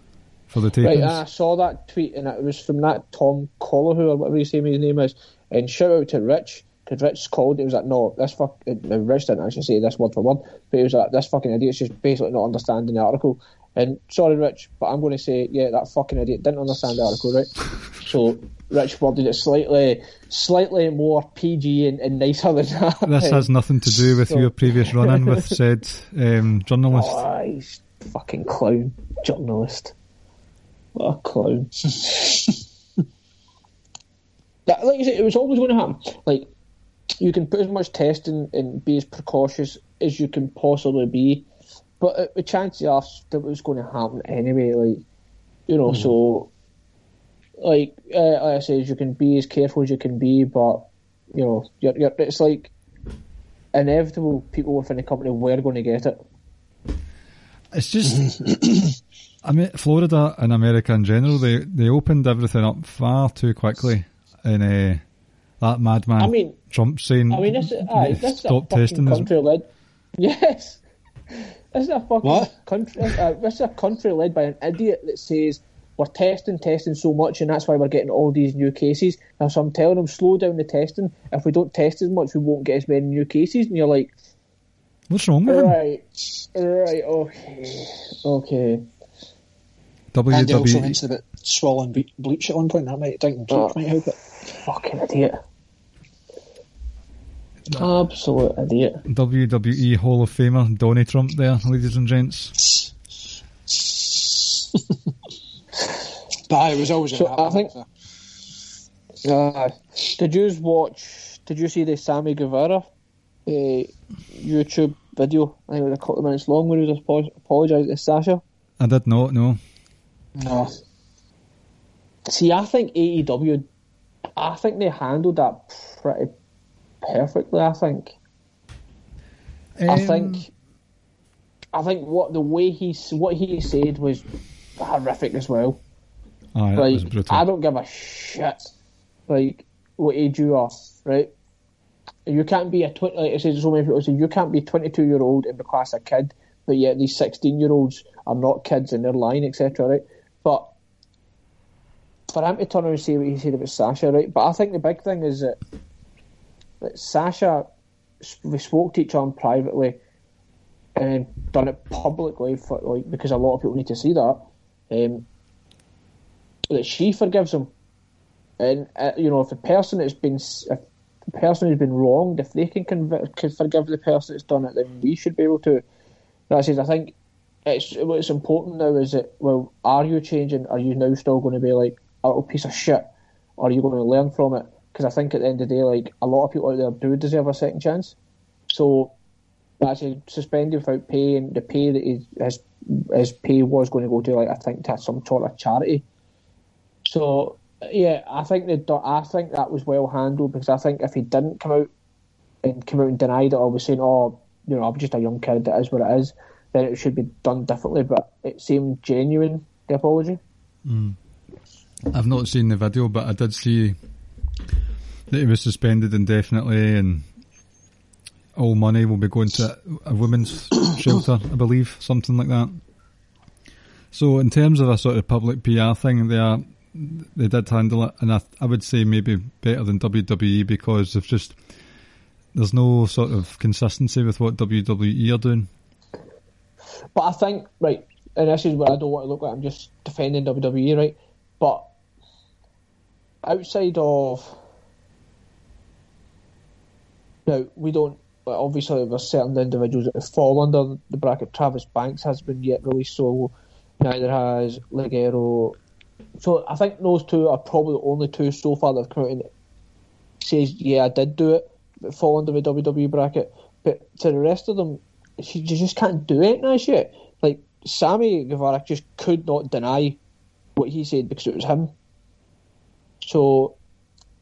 Speaker 4: for the
Speaker 5: Right,
Speaker 4: tapings.
Speaker 5: I saw that tweet and it was from that Tom Colohue or whatever you say his name is. And shout out to Rich because Rich called. It was like, no, this fuck. uh, Rich didn't actually say this word for word, but he was like, this fucking idiot's just basically not understanding the article. And sorry, Rich, but I'm going to say, yeah, that fucking idiot didn't understand the article, right? so Rich worded it slightly, slightly more PG and, and nicer than that.
Speaker 4: this has nothing to do with
Speaker 5: So-
Speaker 4: your previous run-in with said um, journalist.
Speaker 5: Oh, he's fucking clown journalist. What a clown. that, like you said, it was always going to happen. Like, you can put as much testing and be as precautious as you can possibly be, but uh, the chances are that it was going to happen anyway. Like, you know, so, like, uh, like I said, you can be as careful as you can be, but, you know, you're, you're, it's like inevitable people within the company were going to get it.
Speaker 4: It's just, I mean, Florida and America in general, they they opened everything up far too quickly, and uh, that madman
Speaker 5: I mean,
Speaker 4: Trump saying
Speaker 5: I mean, this is, aye, this is a
Speaker 4: stop testing is
Speaker 5: country led. Yes, this is a fucking
Speaker 6: What?
Speaker 5: country. Uh, this is a country led by an idiot that says we're testing, testing so much, and that's why we're getting all these new cases. Now, so I'm telling them, slow down the testing. If we don't test as much, we won't get as many new cases. And you're like,
Speaker 4: what's wrong with him?
Speaker 5: right, right, okay, okay.
Speaker 6: And he also
Speaker 4: WWE
Speaker 6: mentioned about swallowing ble- bleach at one point. That might, drinking bleach
Speaker 5: Oh.
Speaker 6: might help it.
Speaker 5: Fucking idiot. Absolute idiot.
Speaker 4: WWE Hall of Famer Donny Trump there, ladies and gents.
Speaker 6: But it was always
Speaker 5: So,
Speaker 6: going
Speaker 5: I
Speaker 6: happen.
Speaker 5: think- Uh, did you watch? Did you see the Sammy Guevara uh, YouTube video? I think it was a couple of minutes long where he was apo- apologising to Sasha.
Speaker 4: I did not know.
Speaker 6: no.
Speaker 5: See, I think AEW, I think they handled that pretty perfectly. I think. I
Speaker 4: Um,
Speaker 5: think. I think what the way he what he said was horrific as well.
Speaker 4: Aye,
Speaker 5: like. I don't give a shit like what age you are, right? You can't be a twenty. Like I said, so many people say you can't be a twenty-two year old and be classed a kid, but yet these sixteen-year-olds are not kids and they're lying, etc. Right? But for him to turn around and say what he said about Sasha, right? But I think the big thing is that that Sasha, we spoke to each other privately and done it publicly for like because a lot of people need to see that. Um, that she forgives him and uh, you know if the person that's been if the person who's been wronged, if they can, conv- can forgive the person that's done it, then we should be able to. That says, I think it's what's important now is that well, are you changing? Are you now still going to be like a little piece of shit, or are you going to learn from it? Because I think at the end of the day, like a lot of people out there do deserve a second chance. So actually suspended without pay, and the pay that he, his his pay was going to go to, like I think, to some sort of charity. So yeah, I think they, do- I think that was well handled because I think if he didn't come out and come out and denied it or was saying, "Oh, you know, I'm just a young kid, it is what it is," then it should be done differently. But it seemed genuine, the apology. Hmm.
Speaker 4: I've not seen the video, but I did see that he was suspended indefinitely, and all money will be going to a women's shelter, I believe, something like that. So, in terms of a sort of public PR thing, they are they did handle it, and I, I would say maybe better than WWE because there's just there's no sort of consistency with what WWE are doing.
Speaker 5: But I think right, and this is where I don't want to look like I'm just defending WWE, right? But outside of now, we don't. Obviously, there's certain individuals that fall under the bracket. Travis Banks has been yet released, so neither has Ligero. So I think those two are probably the only two so far that have come out and says, "Yeah, I did do it," but fall under the WWE bracket. But to the rest of them, you just can't do it now shit. Like Sammy Guevara just could not deny what he said because it was him. So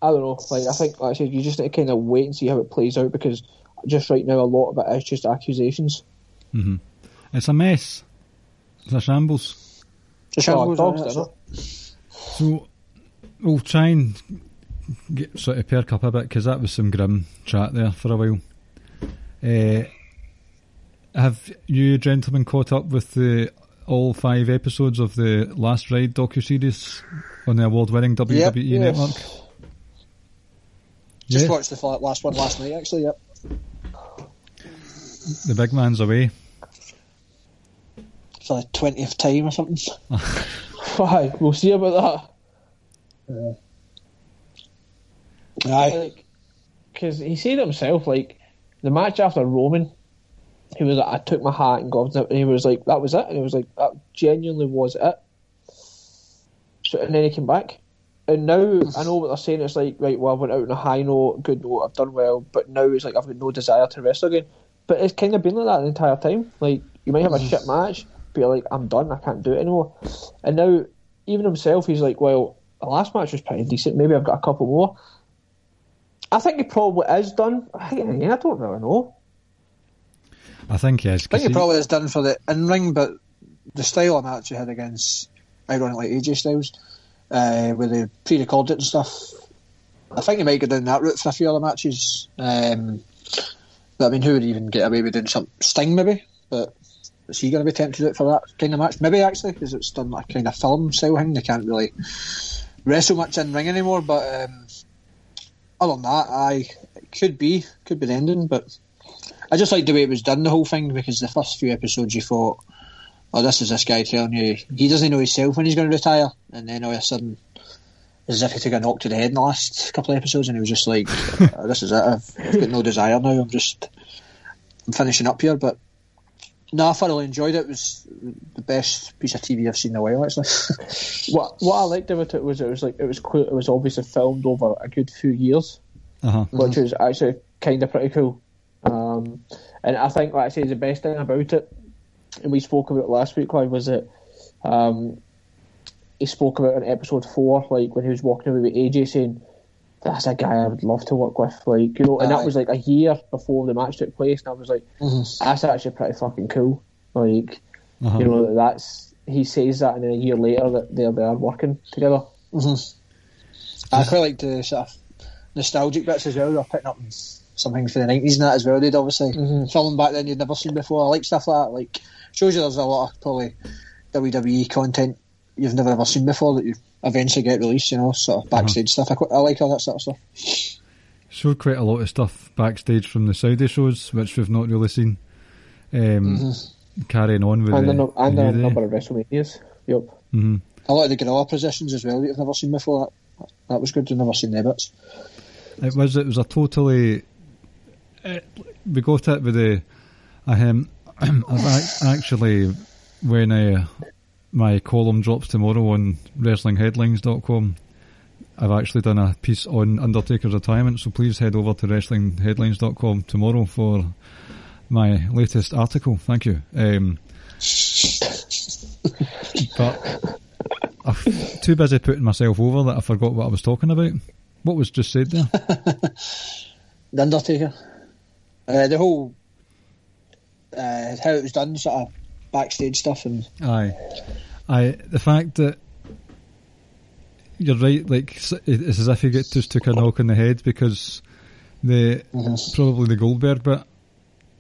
Speaker 5: I don't know. Like I think, like I said, you just need to kind of wait and see how it plays out because just right now a lot of it is just accusations. Mm-hmm.
Speaker 4: It's a mess. It's a shambles.
Speaker 6: Just
Speaker 5: Oh,
Speaker 6: shambles,
Speaker 5: dogs,
Speaker 6: isn't
Speaker 5: isn't
Speaker 6: it?
Speaker 4: So we'll try and get sort of perk up a bit because that was some grim chat there for a while. Uh, have you gentlemen caught up with the all five episodes of the Last Ride docu series on the award-winning WWE
Speaker 6: Yep.
Speaker 4: network?
Speaker 6: Just
Speaker 4: Yeah.
Speaker 6: watched the last one last night, actually. Yep.
Speaker 4: The big man's away.
Speaker 6: For the twentieth time or something.
Speaker 5: Why? We'll see about that.
Speaker 6: Aye.
Speaker 5: Because he said himself, like the match after Roman, he was like, "I took my hat and gloves," and he was like, "That was it," and he was like, "That genuinely was it." So, and then he came back, and now I know what they're saying. It's like, right, well, I went out on a high note, good note, I've done well, but now it's like I've got no desire to wrestle again. But it's kind of been like that the entire time. Like you might have a shit match, but you're like, I'm done, I can't do it anymore. And now, even himself, he's like, well, the last match was pretty decent. Maybe I've got a couple more. I think he probably is done. I, I don't really know.
Speaker 4: I think yes.
Speaker 6: I think he probably is done for the in ring, but the style of match he had against, ironically, AJ Styles, uh, where they pre recorded and stuff. I think he might go down that route for a few other matches. Um, but I mean, who would even get away with doing some Sting maybe? But is he going to be tempted out for that kind of match? Maybe actually, because it's done like kind of film style thing. They can't really wrestle much in ring anymore. But um, other than that, I it could be could be the ending, but. I just like the way it was done, the whole thing, because the first few episodes you thought, oh, this is this guy telling you he doesn't know himself when he's going to retire, and then all of a sudden, as if he took a knock to the head in the last couple of episodes, and he was just like, "Oh, this is it, I've got no desire now, I'm just, I'm finishing up here, but no, I thoroughly enjoyed it. It was the best piece of TV I've seen in a while, actually.
Speaker 5: What what I liked about it was it was like it was clear, it was obviously filmed over a good few years,
Speaker 4: Uh-huh.
Speaker 5: which was actually kind of pretty cool. Um, and I think, like I say, the best thing about it, and we spoke about it last week, Clive, was that um, he spoke about in episode four, like when he was walking away with AJ, saying, "That's a guy I would love to work with," like you know, and
Speaker 6: Aye.
Speaker 5: that was like a year before the match took place, and I was like, mm-hmm. "That's actually pretty fucking cool." Like,
Speaker 4: Uh-huh.
Speaker 5: you know, that's he says that, and then a year later that they're there working together. Mm-hmm.
Speaker 6: I quite like the sort of nostalgic bits as well. They're picking up something from the nineties and that as well. They'd obviously mm-hmm. filming back then you'd never seen before. I like stuff like that. Like shows you there's a lot of probably WWE content you've never ever seen before that you eventually get released. You know, sort of backstage stuff. I, I like all that sort of stuff.
Speaker 4: Showed quite a lot of stuff backstage from the Saudi shows, which we've not really seen. Um, Carrying on with
Speaker 5: and
Speaker 4: the,
Speaker 5: a, and a number of WrestleManias. Yep.
Speaker 6: A lot of the gorilla positions as well that you've never seen before. That, that was good. I've never seen the bits.
Speaker 4: It was it was a totally. It, we got it with the. Um, I've actually when uh, my column drops tomorrow on WrestlingHeadlines.com, I've actually done a piece on Undertaker's retirement. So please head over to WrestlingHeadlines.com tomorrow for my latest article. Thank you. Um, but I'm too busy putting myself over that I forgot what I was talking about. What was just said there?
Speaker 6: The Undertaker. Uh, the whole uh, how it was done, sort of backstage stuff, and
Speaker 4: Aye, I the fact that you're right, like it's as if you get just took a knock on the head because the probably the Goldberg bit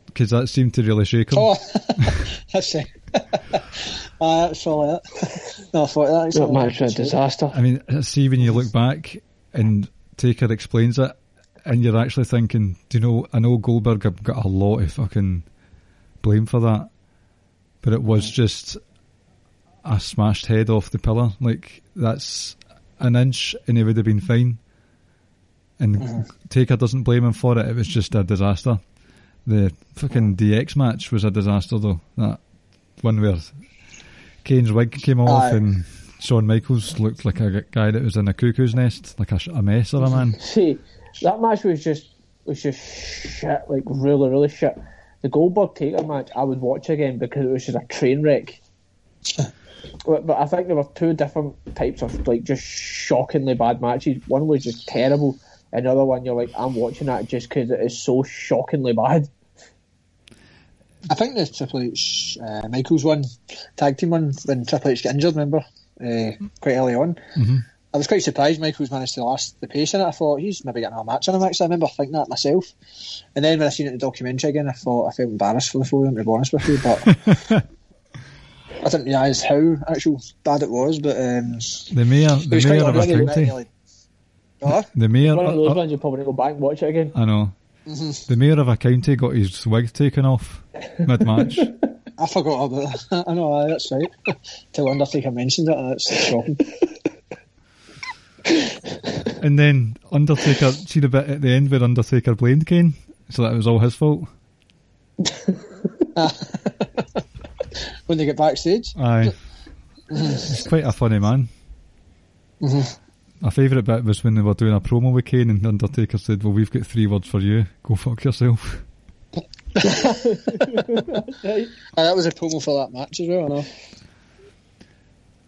Speaker 4: because that seemed to really shake him.
Speaker 6: oh, that's it. uh, that's all that. no, I thought that.
Speaker 5: That match was a disaster.
Speaker 4: I mean, see when you look back and Taker explains it, and you're actually thinking, do you know? I know Goldberg have got a lot of fucking blame for that, but it was just a smashed head off the pillar. Like that's an inch, and he would have been fine. And mm-hmm. Taker doesn't blame him for it. It was just a disaster. The fucking DX match was a disaster, though. That one where Kane's wig came off
Speaker 6: Aye.
Speaker 4: and Shawn Michaels looked like a guy that was in a cuckoo's nest, like a, a mess or a man.
Speaker 5: See, that match was just was just shit, like really, really shit. The Goldberg Taker match, I would watch again because it was just a train wreck. but, but I think there were two different types of like just shockingly bad matches. One was just terrible, another one you're like, I'm watching that just because it is so shockingly bad.
Speaker 6: I think the Triple H uh, Michaels one, tag team one, when Triple H got injured, remember? Uh, quite early on. I was quite surprised Michaels managed to last the pace in it. I thought he's maybe getting a match in him, actually. I remember thinking that myself. And then when I seen it in the documentary again, I thought I felt embarrassed for the phone, to be honest with you. But I didn't realise how actual bad it was. But um,
Speaker 4: The mayor,
Speaker 6: it
Speaker 4: the
Speaker 6: was
Speaker 4: mayor
Speaker 6: quite
Speaker 4: of a
Speaker 6: unreal,
Speaker 4: county.
Speaker 6: really. Oh,
Speaker 4: The mayor,
Speaker 5: One of those
Speaker 4: uh, uh,
Speaker 5: ones you probably need to go back and watch it again.
Speaker 4: I know. The mayor of a county got his wig taken off mid match.
Speaker 6: I forgot about that. I know, that's right. Till Undertaker mentioned it, that's shocking.
Speaker 4: And then Undertaker, see the bit at the end where Undertaker blamed Kane, so that was all his fault.
Speaker 6: When they get backstage,
Speaker 4: Aye. He's quite a funny man. Mm-hmm. My favourite bit was when they were doing a promo with Kane and Undertaker said, Well, we've got three words for you. Go fuck yourself.
Speaker 6: That was a promo for that match as well, I know.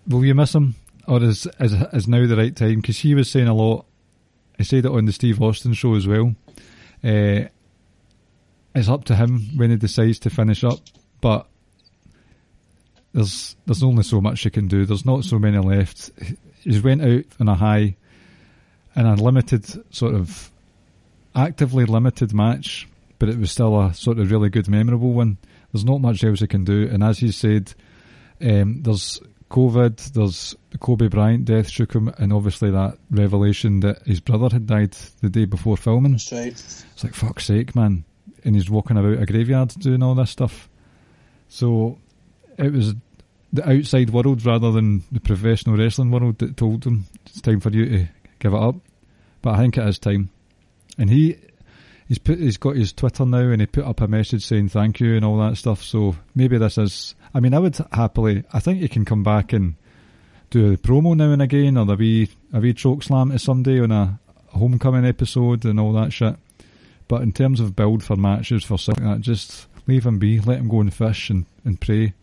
Speaker 4: Will you miss him? Or is, is, is now the right time? Because he was saying a lot. I said it on the Steve Austin show as well. Uh, it's up to him when he decides to finish up, but there's there's only so much he can do. There's not so many left. He's went out on a high in a limited sort of actively limited match, but it was still a sort of really good, memorable one. There's not much else he can do, and as he said, um, there's COVID, there's the Kobe Bryant death shook him, and obviously that revelation that his brother had died the day before filming.
Speaker 6: That's right.
Speaker 4: It's like fuck's sake, man. And he's walking about a graveyard doing all this stuff. So it was the outside world rather than the professional wrestling world that told him it's time for you to give it up. But I think it is time. And he he's put he's got his Twitter now and he put up a message saying thank you and all that stuff. So maybe this is I mean I would happily I think he can come back and do a promo now and again or a wee a wee choke slam to somebody on a homecoming episode and all that shit. But in terms of build for matches for something like that, just leave him be, let him go and fish and, and pray.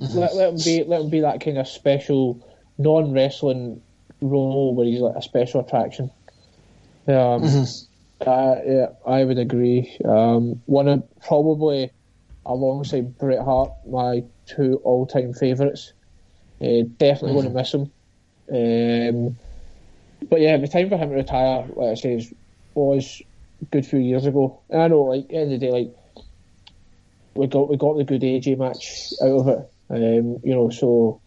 Speaker 5: let, let him be let him be that kind of special non wrestling role where he's like a special attraction. Um, uh, yeah, I would agree. Um, one of probably alongside Bret Hart, my two all time favourites. Uh, definitely going to miss him. Um, but yeah, the time for him to retire, like I say, was a good few years ago. And I know, like, end of the day, like we got we got the good AJ match out of it. Um, you know, so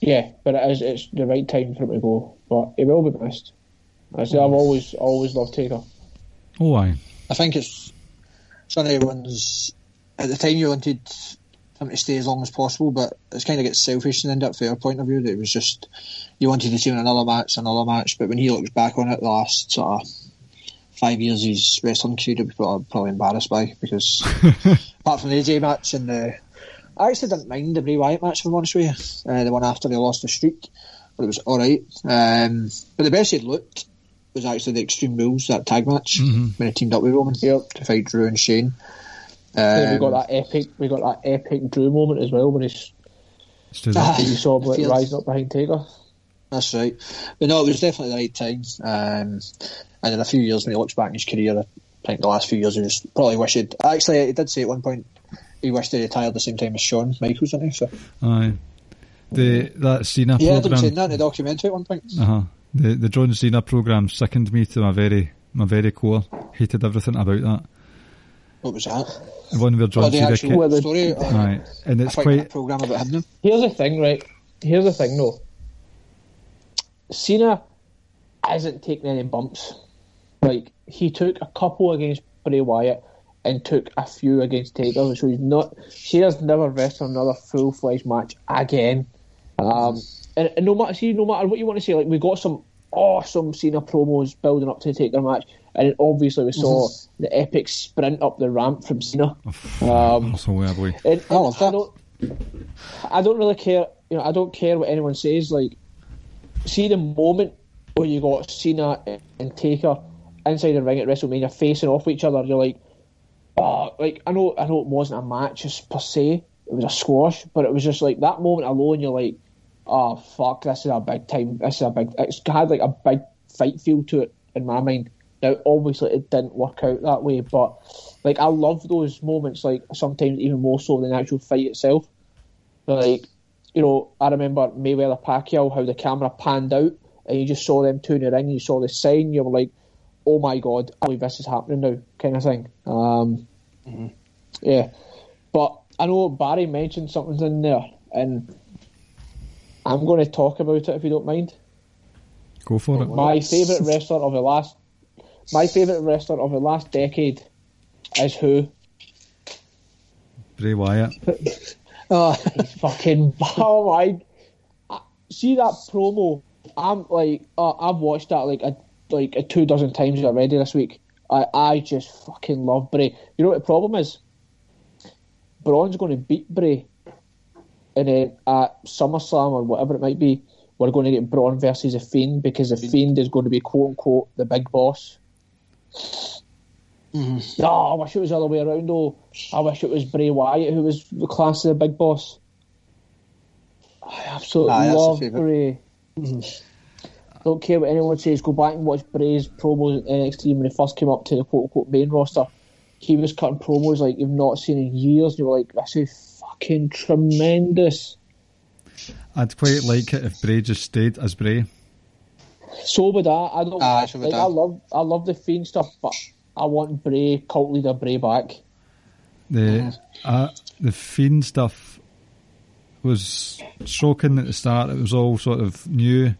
Speaker 5: yeah, but it is it's the right time for him to go. But he will be missed. I say I've always always loved Taker.
Speaker 4: Oh, aye.
Speaker 6: I think it's it's one of ones at the time you wanted him to stay as long as possible, but it's kind of gets selfish and end up from our point of view that it was just you wanted to see him in another match, another match. But when he looks back on it, the last sort of five years his wrestling career, he'll probably, probably embarrassed by because apart from the AJ match and the, I actually didn't mind the Bray Wyatt match. for I'm honest with you, uh, the one after they lost the streak, but it was all right. Um, but the best he looked was actually the Extreme Rules that tag match
Speaker 4: Mm-hmm.
Speaker 6: when he teamed up with Roman
Speaker 5: Yep.
Speaker 6: to fight Drew and Shane.
Speaker 5: Then we
Speaker 6: Um,
Speaker 5: got that epic, we got that epic Drew moment as well when he's,
Speaker 4: Let's do that.
Speaker 5: you saw him like, rising up behind Taker.
Speaker 6: That's right. But no, it was definitely the right time. Um, and in a few years, when he looks back in his career, I think the last few years, he just probably wished he'd. Actually, he did say at one point he wished he retired the same time as Shawn Michaels, didn't he? So,
Speaker 4: Aye. The that Cena
Speaker 6: yeah, I didn't say
Speaker 4: program.
Speaker 6: that in the documentary at one point.
Speaker 4: Uh-huh. The the John Cena program sickened me to my very my very core. Hated everything about that.
Speaker 6: What was that?
Speaker 4: The one where John
Speaker 6: oh,
Speaker 4: Cena.
Speaker 6: actual
Speaker 4: ca-
Speaker 5: the-
Speaker 6: story? Or
Speaker 4: Aye, and it's quite.
Speaker 6: a program about him now.
Speaker 5: Here's the thing, right? Here's the thing, though. Cena isn't taking any bumps. Like he took a couple against Bray Wyatt and took a few against Taker, so he's not. Cena's never wrestled another full fledged match again. Um, and, and no matter see, no matter what you want to say, like we got some awesome Cena promos building up to take their match, and obviously we saw the epic sprint up the ramp from Cena. Um,
Speaker 4: so lovely.
Speaker 5: and,
Speaker 6: I love that.
Speaker 5: I don't, I don't really care. You know, I don't care what anyone says. Like, see the moment where you got Cena and Taker inside the ring at WrestleMania facing off each other. You're like, oh, like I know, I know it wasn't a match just per se. It was a squash, but it was just like that moment alone. You're like, oh fuck, this is a big time. This is a big. It's had like a big fight feel to it in my mind. Now, obviously, it didn't work out that way, but like I love those moments. Like sometimes even more so than the actual fight itself. Like, you know, I remember Mayweather Pacquiao, how the camera panned out and you just saw them two in the ring, you saw the sign, you were like, oh my god, I believe this is happening now, kind of thing. Um, Yeah. But I know Barry mentioned something in there, and I'm going to talk about it if you don't mind.
Speaker 4: Go for it.
Speaker 5: My favourite wrestler of the last, my favourite wrestler of the last decade is who?
Speaker 4: Bray Wyatt.
Speaker 6: Oh,
Speaker 5: fucking oh my I- see that promo i'm like uh, i've watched that like a like a two dozen times already this week i i just fucking love bray you know what the problem is braun's going to beat bray and then at SummerSlam or whatever it might be we're going to get braun versus a fiend because the fiend is going to be quote unquote the big boss
Speaker 6: Mm-hmm.
Speaker 5: no, I wish it was the other way around though. I wish it was Bray Wyatt who was the class of the big boss. I absolutely
Speaker 6: Aye,
Speaker 5: love. Bray.
Speaker 6: Mm-hmm.
Speaker 5: Don't care what anyone says. Go back and watch Bray's promos at NXT when he first came up to the quote unquote main roster. He was cutting promos like you've not seen in years. And you were like, this is fucking tremendous.
Speaker 4: I'd quite like it if Bray just stayed as Bray.
Speaker 5: So would I. I don't
Speaker 6: Aye, so
Speaker 5: like.
Speaker 6: I.
Speaker 5: I love. I love the fiend stuff, but I want Bray, cult leader Bray back.
Speaker 4: The uh, the fiend stuff was shocking at the start. It was all sort of new,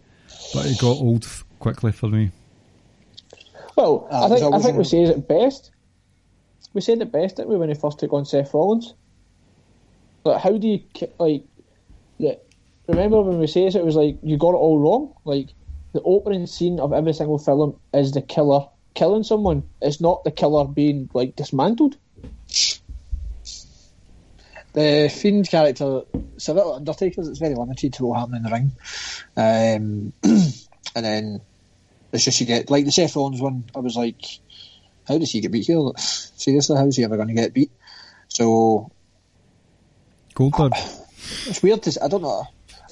Speaker 4: but it got old f- quickly for me.
Speaker 5: Well,
Speaker 6: Ah,
Speaker 5: I think I think we
Speaker 6: a-
Speaker 5: said it best. We said it best, didn't we, when he first took on Seth Rollins? Like, how do you like? The, remember when we said it, it was like you got it all wrong. Like the opening scene of every single film is the killer killing someone. It's not the killer being like dismantled.
Speaker 6: The Fiend character, it's a bit like it's very limited to what happened in the ring. Um, and then it's just you get, like the Seth Rollins one, I was like, how does he get beat here? Seriously, how's he ever going to get beat? So
Speaker 4: Goldberg.
Speaker 6: it's weird to, say. I don't know.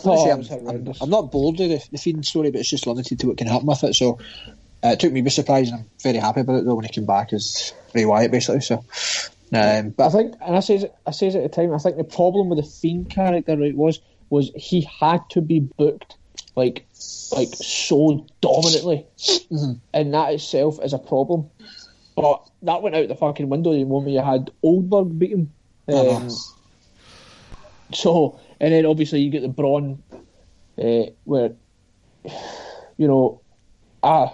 Speaker 5: Oh,
Speaker 6: Honestly,
Speaker 5: it was
Speaker 6: I'm, I'm. I'm not bored of the, the Fiend story, but it's just limited to what can happen with it. So uh, it took me by surprise, and I'm very happy about it though when he came back as Bray Wyatt, basically. So, um,
Speaker 5: I think, and I says it, I says it at the time. I think the problem with the Fiend character right was was he had to be booked like like so dominantly, and that itself is a problem. But that went out the fucking window the moment you had Goldberg beat him. Um, so, and then obviously you get the Braun, uh, where you know, ah.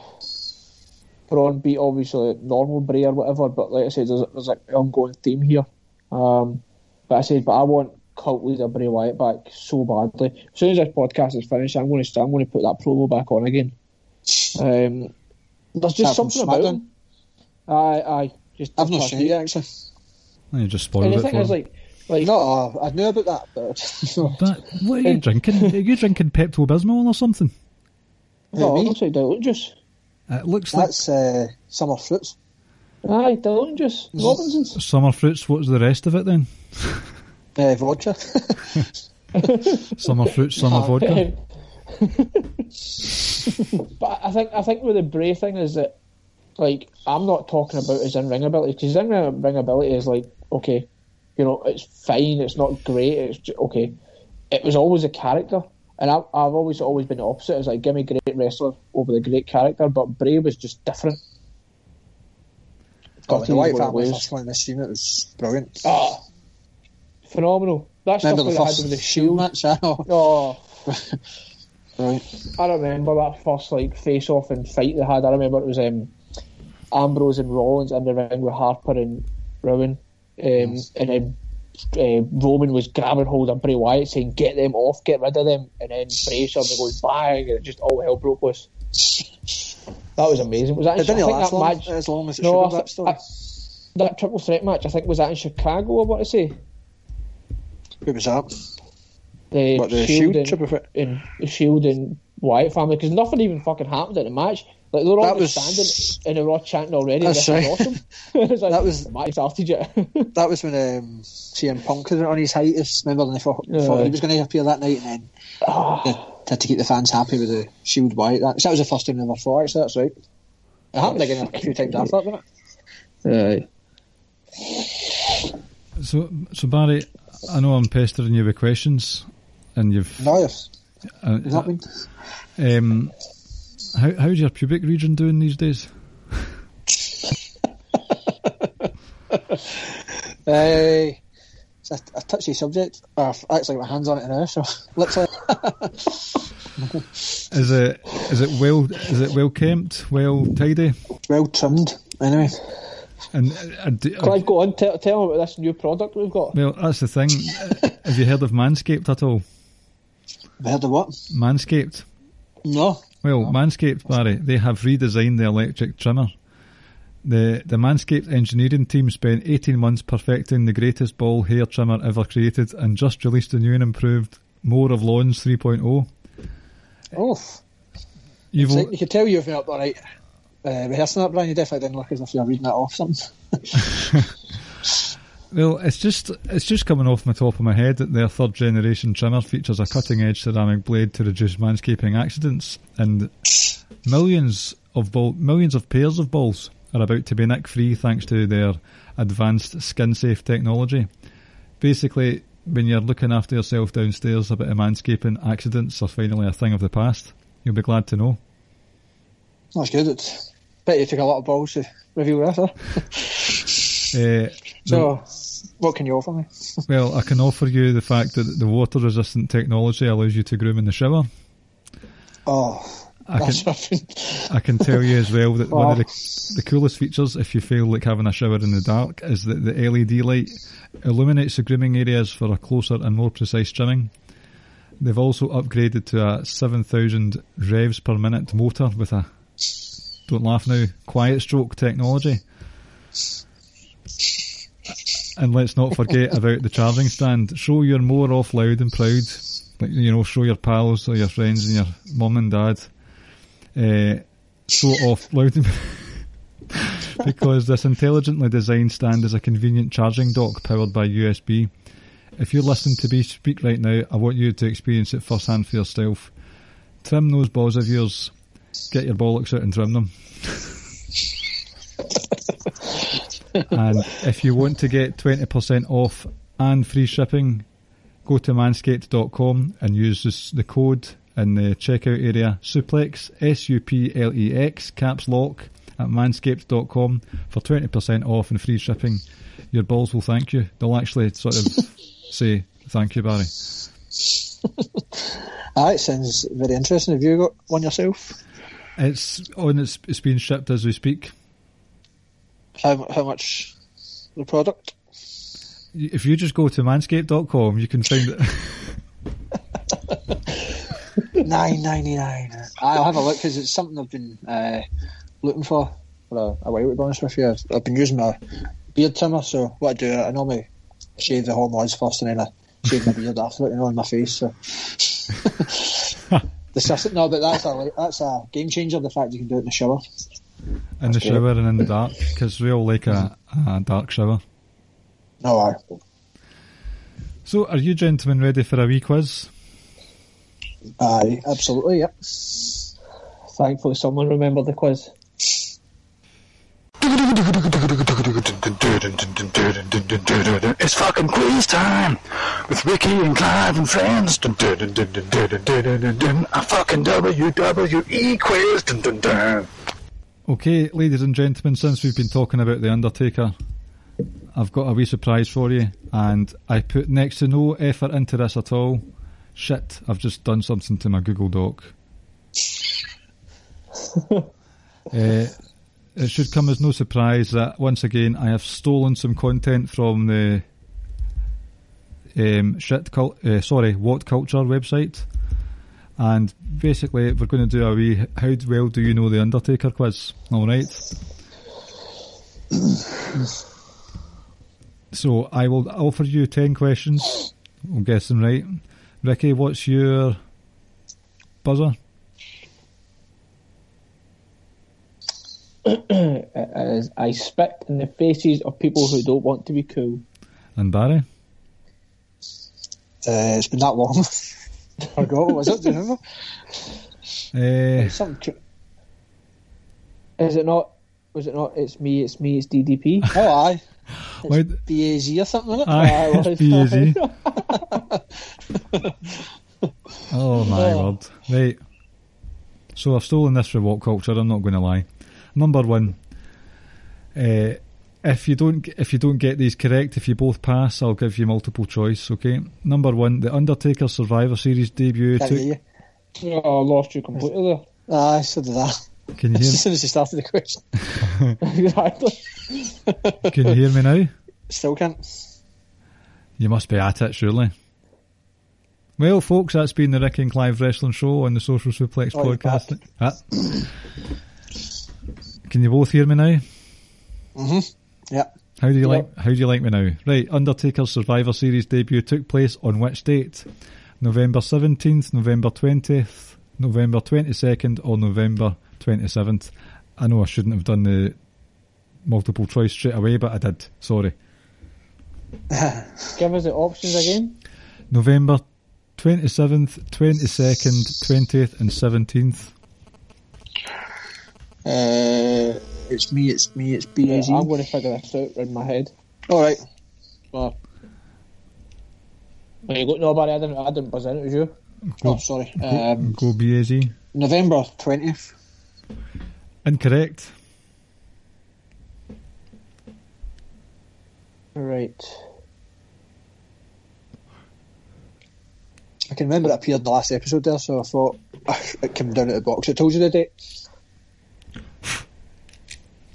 Speaker 5: Braun beat obviously normal Bray or whatever, but like I said, there's, there's an ongoing theme here. Um, but I said, but I want cult leader Bray Wyatt back so badly. As soon as this podcast is finished, I'm going to start. I'm going to put that promo back on again. Um, there's just
Speaker 6: That from
Speaker 5: something about
Speaker 6: SmackDown?
Speaker 5: him. Aye, aye. Just
Speaker 6: I've not
Speaker 5: just
Speaker 6: seen it actually.
Speaker 4: You just
Speaker 5: And
Speaker 4: spoiled
Speaker 5: the thing
Speaker 4: for
Speaker 5: is,
Speaker 4: them.
Speaker 5: like, like
Speaker 6: No, uh, I knew about that, but
Speaker 4: That, what are you drinking? Are you drinking Pepto Bismol or something?
Speaker 5: no,
Speaker 6: me?
Speaker 5: it looks like dilute juice.
Speaker 4: It looks like
Speaker 6: that's uh, summer fruits.
Speaker 5: Aye, dilute juice. Robinsons.
Speaker 4: summer fruits. What's the rest of it then?
Speaker 6: Uh, vodka.
Speaker 4: Summer fruits, summer vodka.
Speaker 5: but I think I think with the Bray thing is that like I'm not talking about his in ring ability because his in ring ability is like okay, you know it's fine, it's not great, it's ju- okay. It was always a character, and I've, I've always always been the opposite. It's like give me great wrestler over the great character, but Bray was just different.
Speaker 6: Oh,
Speaker 5: Got
Speaker 6: the Wyatt
Speaker 5: use what it
Speaker 6: Family
Speaker 5: was.
Speaker 6: first one in this it was brilliant.
Speaker 5: Ah, phenomenal. That stuff
Speaker 6: Remember the first
Speaker 5: with the
Speaker 6: Shield
Speaker 5: shield.
Speaker 6: match? I know.
Speaker 5: Oh,
Speaker 6: Right.
Speaker 5: I remember that first like face off and fight they had. I remember it was um, Ambrose and Rollins in the ring with Harper and Rowan, um, and then uh, Roman was grabbing hold of Bray Wyatt saying, "Get them off, get rid of them," and then Bray suddenly goes bang, and it just all hell broke loose. That was amazing. Was that?
Speaker 6: It didn't
Speaker 5: I think
Speaker 6: last
Speaker 5: that
Speaker 6: long,
Speaker 5: match,
Speaker 6: as long as it
Speaker 5: No,
Speaker 6: should have,
Speaker 5: I
Speaker 6: that
Speaker 5: thi-
Speaker 6: story.
Speaker 5: I- that triple threat match. I think was that in Chicago. I want to say
Speaker 6: Who was that?
Speaker 5: the,
Speaker 6: What, the
Speaker 5: Shield,
Speaker 6: Shield
Speaker 5: and,
Speaker 6: triple threat?
Speaker 5: and the Shield and Wyatt family because nothing even fucking happened in the match. Like they were all
Speaker 6: That
Speaker 5: just
Speaker 6: was-
Speaker 5: standing and they were all chanting already.
Speaker 6: That's
Speaker 5: this is
Speaker 6: right.
Speaker 5: awesome. It's like,
Speaker 6: That was-
Speaker 5: the match started yet.
Speaker 6: That was when um, CM Punk was on his hiatus. Remember, when they thought,
Speaker 5: Yeah.
Speaker 6: thought he was going to appear that night, and then they had to keep the fans happy with the Shield Wyatt. That, that was the first time they ever fought, actually, that's right. It happened again a few times after that, didn't it?
Speaker 4: So, so Barry, I know I'm pestering you with questions, and you've.
Speaker 6: No, yes.
Speaker 4: uh,
Speaker 6: Has that been?
Speaker 4: um, how, how's your pubic region doing these days?
Speaker 6: Uh, it's a, a touchy subject. I've actually got my hands on it now, so literally.
Speaker 4: Is it is it well is it well kept, well tidy?
Speaker 6: well trimmed, anyway.
Speaker 4: And uh, uh, d- uh,
Speaker 5: Clive, go on, tell, tell them about this new product we've got.
Speaker 4: well, that's the thing. Have you heard of Manscaped at all?
Speaker 6: Have heard of what?
Speaker 4: Manscaped.
Speaker 6: No.
Speaker 4: Well, Manscaped, Barry, they have redesigned the electric trimmer. The the Manscaped engineering team spent 18 months perfecting the greatest ball hair trimmer ever created and just released the new and improved More of Lawns 3.0.
Speaker 6: Oh.
Speaker 4: You've
Speaker 6: you could tell you've been up all right. Uh, rehearsing that, Brian, you definitely didn't look as if you were reading that off something.
Speaker 4: Well, it's just it's just coming off the top of my head that their third generation trimmer features a cutting edge ceramic blade to reduce manscaping accidents, and millions of ball, millions of pairs of balls are about to be nick free thanks to their advanced skin safe technology. Basically, when you're looking after yourself downstairs, a bit of manscaping accidents are finally a thing of the past. You'll be glad to know.
Speaker 6: That's good. It's, bet you took a lot of balls to review that, huh?
Speaker 4: Uh,
Speaker 6: So, what can you offer me?
Speaker 4: Well, I can offer you the fact that the water resistant technology allows you to groom in the shower.
Speaker 6: Oh,
Speaker 4: I can,
Speaker 6: that's nothing.
Speaker 4: I can tell you as well that one of the, oh. the coolest features, if you feel like having a shower in the dark, is that the LED light illuminates the grooming areas for a closer and more precise trimming. They've also upgraded to a 7,000 revs per minute motor with a, don't laugh now, quiet stroke technology. And let's not forget about the charging stand. Show you're more off loud and proud. Like, you know, show your pals or your friends and your mum and dad. Uh, show off loud and because this intelligently designed stand is a convenient charging dock powered by USB. If you're listening to me speak right now, I want you to experience it firsthand for yourself. Trim those balls of yours. Get your bollocks out and trim them. and if you want to get 20% off and free shipping, go to manscaped.com and use this, the code in the checkout area suplex S U P L E X, caps lock at manscaped.com for 20% off and free shipping your balls will thank you they'll actually sort of say thank you barry
Speaker 6: Ah, it sounds very interesting. Have you got one yourself?
Speaker 4: it's on it's, it's being shipped as we speak
Speaker 6: How, how much the product?
Speaker 4: if you just go to manscaped.com, you can find it.
Speaker 6: Nine ninety nine. I'll have a look because it's something I've been uh, looking for for a, a while. To be honest with you, I've, I've been using my beard trimmer. So what I do, I normally shave the whole hormones first, and then I shave my beard after it, you know, on my face. So. the no, but that's a that's a game changer. The fact you can do it in the shower.
Speaker 4: In the shower and in the dark, because we all like a, a dark shower.
Speaker 6: No, I.
Speaker 4: So, are you gentlemen ready for a wee quiz?
Speaker 6: Aye, absolutely, yep.
Speaker 5: Thankfully, someone remembered the quiz.
Speaker 7: It's fucking quiz time with Ricky and Clive and friends. A fucking WWE quiz.
Speaker 4: Okay, ladies and gentlemen, since we've been talking about The Undertaker, I've got a wee surprise for you, and I put next to no effort into this at all. Shit, I've just done something to my Google Doc. uh, it should come as no surprise that once again I have stolen some content from the um, shit cult, uh, sorry, what culture website, and basically we're going to do a wee how well do you know the Undertaker quiz. All right. so I will offer you ten questions. We'll guess them right. Ricky, what's your buzzer?
Speaker 5: As I spit in the faces of people who don't want to be cool.
Speaker 4: And Barry?
Speaker 6: Uh, it's been that long. I forgot what was it, do you remember?
Speaker 4: Uh,
Speaker 6: Something,
Speaker 5: Is it not? Was it not? It's me. It's me. It's DDP.
Speaker 6: oh, aye.
Speaker 4: wait,
Speaker 6: BAZ or something, isn't it?
Speaker 4: aye, it's BAZ. oh my
Speaker 5: Oh.
Speaker 4: word. Right. So I've stolen this from what culture, I'm not going to lie. Number one. Uh, if you don't if you don't get these correct, if you both pass, I'll give you multiple choice, okay? Number one, the Undertaker Survivor Series debut
Speaker 6: Can't
Speaker 4: took
Speaker 6: hear you.
Speaker 5: Oh, I lost you completely there.
Speaker 6: Aye, so did that.
Speaker 4: Can you hear?
Speaker 6: As
Speaker 4: hear
Speaker 6: soon as you started the question.
Speaker 5: exactly.
Speaker 4: can you hear me now?
Speaker 6: Still can't.
Speaker 4: You must be at it, surely. Well, folks, that's been the Rick and Clive Wrestling Show on the Social Suplex
Speaker 6: Oh,
Speaker 4: podcast. Ah. Can you both hear me now?
Speaker 6: Mm-hmm. Yep.
Speaker 4: How do you
Speaker 5: Yep.
Speaker 4: like? How do you like me now? Right, Undertaker's Survivor Series debut took place on which date? November seventeenth, November twentieth, November twenty second, or November twenty seventh. I know I shouldn't have done the multiple choice straight away, but I did. Sorry.
Speaker 5: Give us the options again.
Speaker 4: November twenty seventh, twenty second, twentieth, and seventeenth.
Speaker 6: Uh, it's me, it's me, it's
Speaker 5: Yeah,
Speaker 6: BAZ.
Speaker 5: I'm going to figure this out in my head.
Speaker 6: Alright. Well,
Speaker 5: There you got nobody. I didn't. I didn't buzz in. It was you.
Speaker 6: oh, sorry. Um,
Speaker 4: Go BAZ.
Speaker 6: November 20th.
Speaker 4: Incorrect.
Speaker 5: Right.
Speaker 6: I can remember it appeared in the last episode there, so I thought it came down at the box. It told you the date.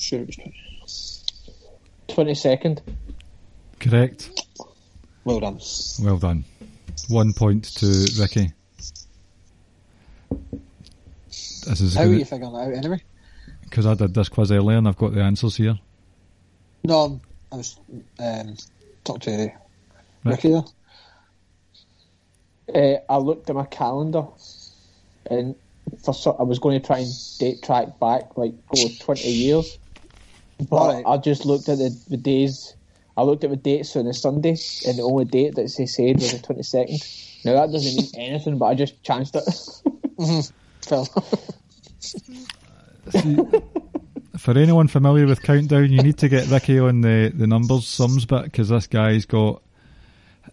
Speaker 6: Sure, it was
Speaker 5: Twenty second.
Speaker 4: Correct.
Speaker 6: Well done.
Speaker 4: Well done. One point to Ricky. This is
Speaker 6: How are you figuring that out anyway?
Speaker 4: because I did this quiz earlier and I've got the answers here.
Speaker 6: No, I was um, talking to Ricky there.
Speaker 5: Uh, I looked at my calendar, and for so, I was going to try and date track back like go twenty years, but
Speaker 6: Alright.
Speaker 5: I just looked at the, the days. I looked at the dates on the Sunday, and the only date that they said was the twenty second. Now that doesn't mean anything, but I just chanced it. Mm-hmm.
Speaker 6: Fair enough.
Speaker 4: For anyone familiar with Countdown, you need to get Ricky on the, the numbers sums bit because this guy's got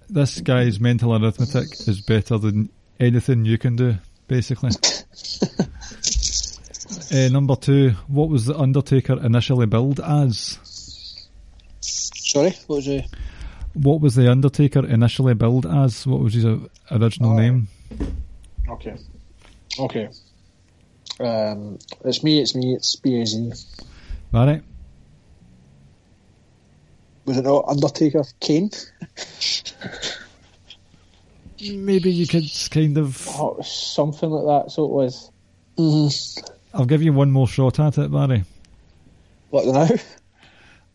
Speaker 4: this guy's mental arithmetic is better than anything you can do, basically. uh, number two, what was the Undertaker initially billed as?
Speaker 6: Sorry, what was it?
Speaker 4: What was the Undertaker initially billed as? What was his original
Speaker 6: Oh.
Speaker 4: name?
Speaker 6: Okay. Okay. Um, it's me, it's me, it's BAZ.
Speaker 4: Barry?
Speaker 6: Was it not Undertaker? Kane?
Speaker 4: Maybe you could kind of.
Speaker 5: Oh, something like that. So it was.
Speaker 6: Mm-hmm.
Speaker 4: I'll give you one more shot at it, Barry.
Speaker 6: What now?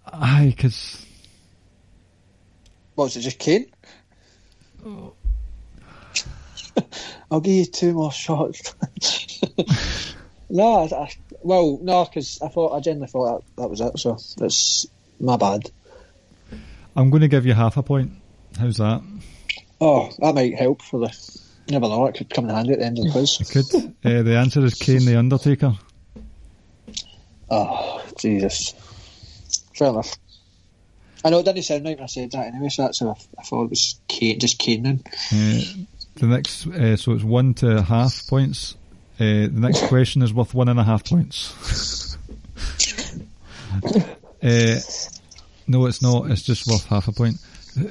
Speaker 4: Aye, because
Speaker 6: What was it? Just Kane? I'll give you two more shots. no, I, I, well, no, because I thought I genuinely thought that, that was it. So that's my bad.
Speaker 4: I'm going to give you half a point. How's that?
Speaker 6: Oh, that might help for the. You Never know, it could come in handy at the end of the quiz.
Speaker 4: Could uh, the answer is Kane the Undertaker?
Speaker 6: Oh, Jesus. Fair enough. I know it didn't sound right when I said that anyway, so that's I, I thought it was Kane, just Kane then.
Speaker 4: Uh, the next, uh, so it's one to half points. Uh, the next question is worth one and a half points. uh, no, it's not. It's just worth half a point. Uh,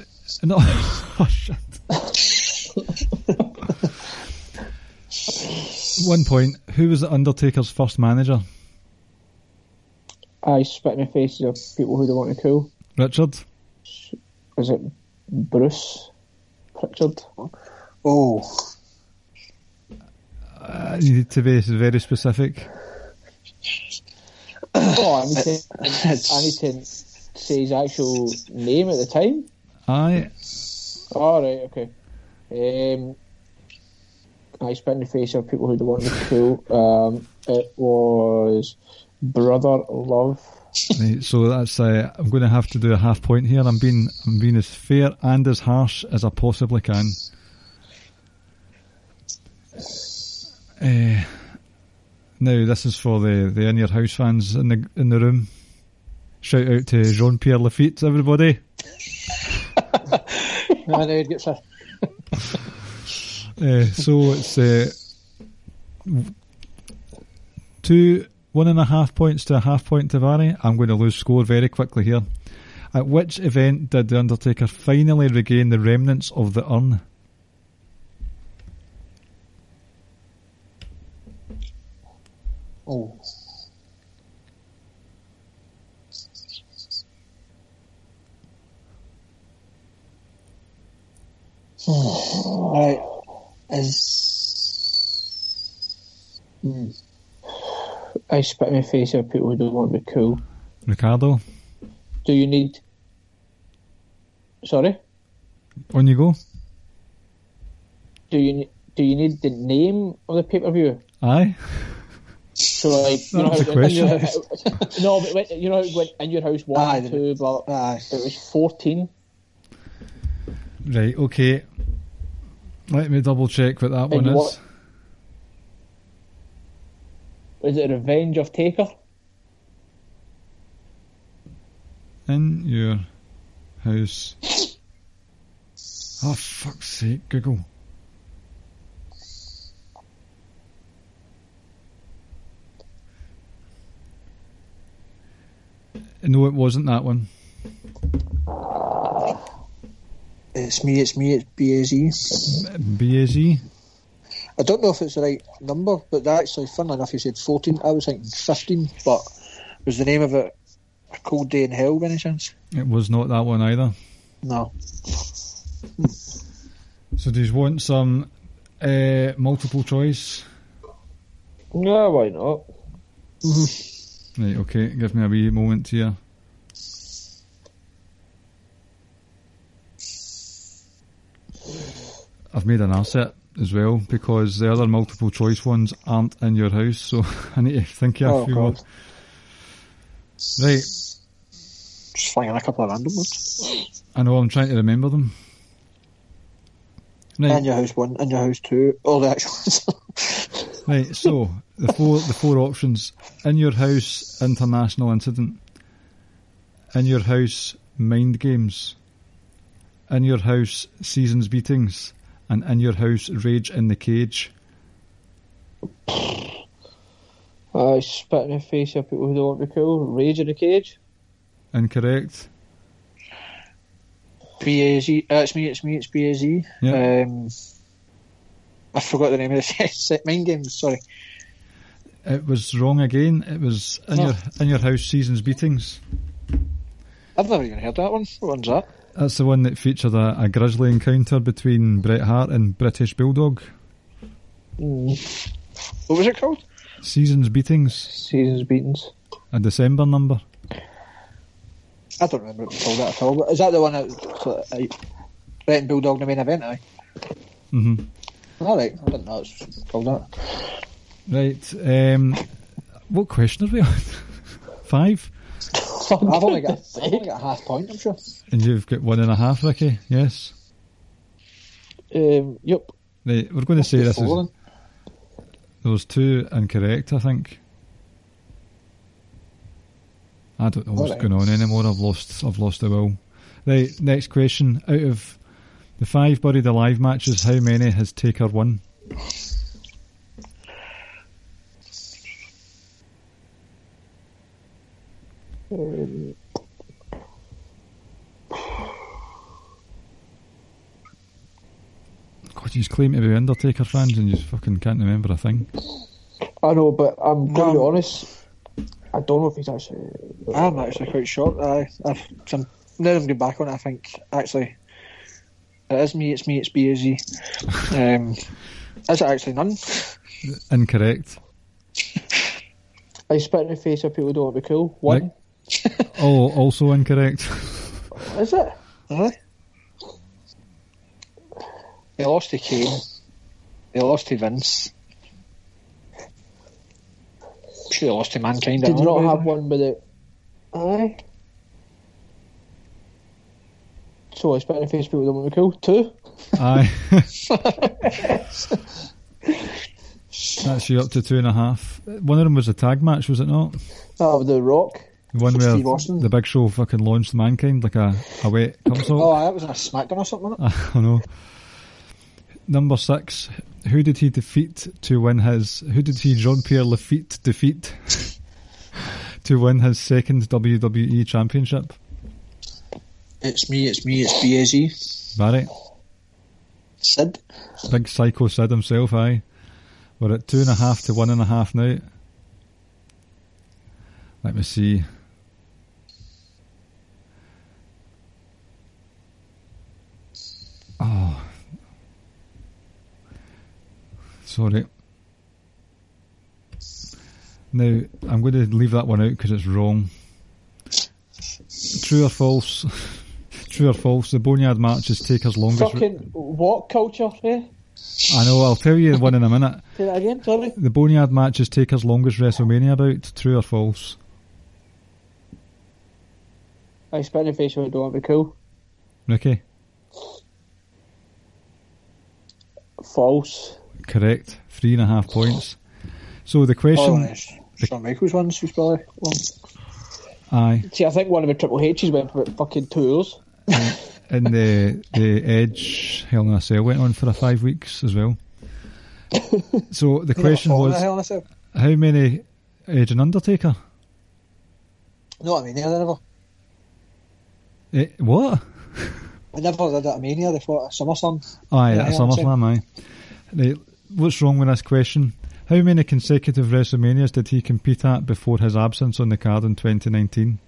Speaker 4: No, oh, shit. One point. Who was the Undertaker's first manager?
Speaker 5: I spit in the faces of people who don't want to cool.
Speaker 4: Richard.
Speaker 5: Is it Bruce Pritchard?
Speaker 6: Oh,
Speaker 4: Uh, you need to be very specific.
Speaker 5: Oh, I need to,
Speaker 6: it's,
Speaker 5: I need to say his actual name at the time.
Speaker 4: Aye.
Speaker 5: All right, okay. Um, I spit in the face of people who don't want to cool. Um, it was Brother Love.
Speaker 4: Right, so that's uh, I'm going to have to do a half point here. I'm being I'm being as fair and as harsh as I possibly can. Uh, now this is for the the in your house fans in the in the room. Shout out to Jean Pierre Lafitte, everybody.
Speaker 6: no, no, it gets a,
Speaker 4: Uh, so it's uh, two, one and a half points to a half point to Barry. I'm going to lose score very quickly here. At which event did The Undertaker finally regain the remnants of the urn?
Speaker 6: oh. right. Is. Hmm.
Speaker 5: I spit in the face of people who don't want to be cool.
Speaker 4: Ricardo,
Speaker 5: Do you need? Sorry.
Speaker 4: on you go.
Speaker 5: Do you ne- do you need the name of the pay per view?
Speaker 4: Aye.
Speaker 5: So like you know how
Speaker 4: a
Speaker 5: in your, no, but when- you know how when in your house one,
Speaker 6: Aye,
Speaker 5: two, blah.
Speaker 6: Aye.
Speaker 5: It was fourteen.
Speaker 4: Right, okay. Let me double check what that one is.
Speaker 5: what- Was it Revenge of Taker?
Speaker 4: In your house. Oh, fuck's sake, Google. No, it wasn't that one.
Speaker 6: It's me, it's me, it's BAZ.
Speaker 4: BAZ.
Speaker 6: I don't know if it's the right number, but actually, funnily enough, you said 14. I was thinking 15, but was the name of it A Cold Day in Hell by any chance?
Speaker 4: It was not that one either.
Speaker 6: No.
Speaker 4: So, do you want some uh, multiple choice?
Speaker 5: No, why not?
Speaker 4: Right, okay, give me a wee moment here. I've made an asset as well because the other multiple choice ones aren't in your house, so I need to think of a
Speaker 6: Oh,
Speaker 4: few more. Right,
Speaker 6: Just flying a couple of random ones.
Speaker 4: I know I'm trying to remember them. Right,
Speaker 6: In your house one, in your house two, all the actual ones.
Speaker 4: right. So the four the four options: in your house, international incident; in your house, mind games; in your house, seasons beatings; and in your house, rage in the cage.
Speaker 5: I spit in the face of people who don't want to be cool. Rage in the cage.
Speaker 4: Incorrect.
Speaker 6: BAZ. It's me, it's me, it's BAZ.
Speaker 4: Yeah.
Speaker 6: Um, I forgot the name of the set. Mind Games, sorry.
Speaker 4: It was wrong again. It was in
Speaker 6: Oh.
Speaker 4: your in your house, seasons beatings.
Speaker 6: I've never even heard that one. What one's that?
Speaker 4: That's the one that featured a, a grisly encounter between Bret Hart and British Bulldog.
Speaker 6: What was it called?
Speaker 4: Seasons Beatings,
Speaker 5: Seasons beatings.
Speaker 4: a December number.
Speaker 6: I don't remember what it was called that at all. But is that the one that uh, Brett and Bulldog in the main event? Aye.
Speaker 4: hmm
Speaker 6: All right. I didn't know it was called that.
Speaker 4: Right. Um, what question are we on? Five?
Speaker 6: I've only got I've only got a half point. I'm sure.
Speaker 4: And you've got one and a half, Ricky? Yes.
Speaker 5: Um, yep.
Speaker 4: Right, we're going to say this is.
Speaker 6: Four.
Speaker 4: There was two incorrect, I think. I don't know what's
Speaker 6: Alright.
Speaker 4: going on anymore. I've lost. I've lost the will. Right. Next question. Out of the five buried alive matches, how many has Taker won?
Speaker 5: Um,
Speaker 4: God, you claim to be Undertaker fans and you fucking can't remember a thing.
Speaker 5: I know, but I'm going to be honest. I don't know if he's actually.
Speaker 6: I'm actually quite shocked. I, I've some, now I'm going back on it. I think actually it is me. It's me. It's B A Z. Um, is it actually none?
Speaker 4: Incorrect.
Speaker 5: I spit in the face of people who don't want to be cool. One.
Speaker 4: Oh, also incorrect.
Speaker 5: Is it?
Speaker 6: Aye. He lost to Kane. He lost to Vince. Should have lost to Mankind.
Speaker 5: Did
Speaker 6: at
Speaker 5: you not have one with it? Aye. So I spit in the face of people who don't want to be cool. Two.
Speaker 4: Aye. That's you up to two and a half. One of them was a tag match, was it not?
Speaker 5: That was The Rock.
Speaker 4: One where
Speaker 6: Steve Austin?
Speaker 4: the Big Show fucking launched mankind like a, a wet cum
Speaker 6: Oh, that was a SmackDown or something. Wasn't it?
Speaker 4: I know. Number six. Who did he defeat to win his? Who did he Jean Pierre Lafitte defeat to win his second WWE Championship?
Speaker 6: It's me. It's me. It's B A Z.
Speaker 4: Barry,
Speaker 6: Sid.
Speaker 4: big psycho Sid himself. Aye, we're at two and a half to one and a half now. Let me see. Oh, sorry. Now I'm going to leave that one out because it's wrong. True or false? True or false? The Boneyard match is Taker's longest.
Speaker 5: Fucking what culture? Eh?
Speaker 4: I know. I'll tell you one in a minute.
Speaker 5: Say that again. Sorry.
Speaker 4: The Boneyard match is Taker's longest WrestleMania bout. True or false?
Speaker 5: I spit in the face people who don't want to be cool.
Speaker 4: Ricky,
Speaker 5: False.
Speaker 4: correct. Three and a half points. So the
Speaker 6: Oh,
Speaker 4: question,
Speaker 6: yes. Shawn Michaels ones was probably one.
Speaker 4: aye,
Speaker 5: See, I think one of the Triple H's went for about fucking two hours.
Speaker 4: and the the Edge Hell in a Cell went on for a five weeks as well. So the question was,
Speaker 6: hell in a cell?
Speaker 4: how many Edge and Undertaker?
Speaker 6: No, I mean, they never.
Speaker 4: Eh, what?
Speaker 6: I never did that at Mania. They fought at SummerSlam.
Speaker 4: Aye,
Speaker 6: Yeah,
Speaker 4: at
Speaker 6: Hell in a
Speaker 4: SummerSlam, aye. Right, what's wrong with this question? How many consecutive WrestleManias did he compete at before his absence on the card in 2019?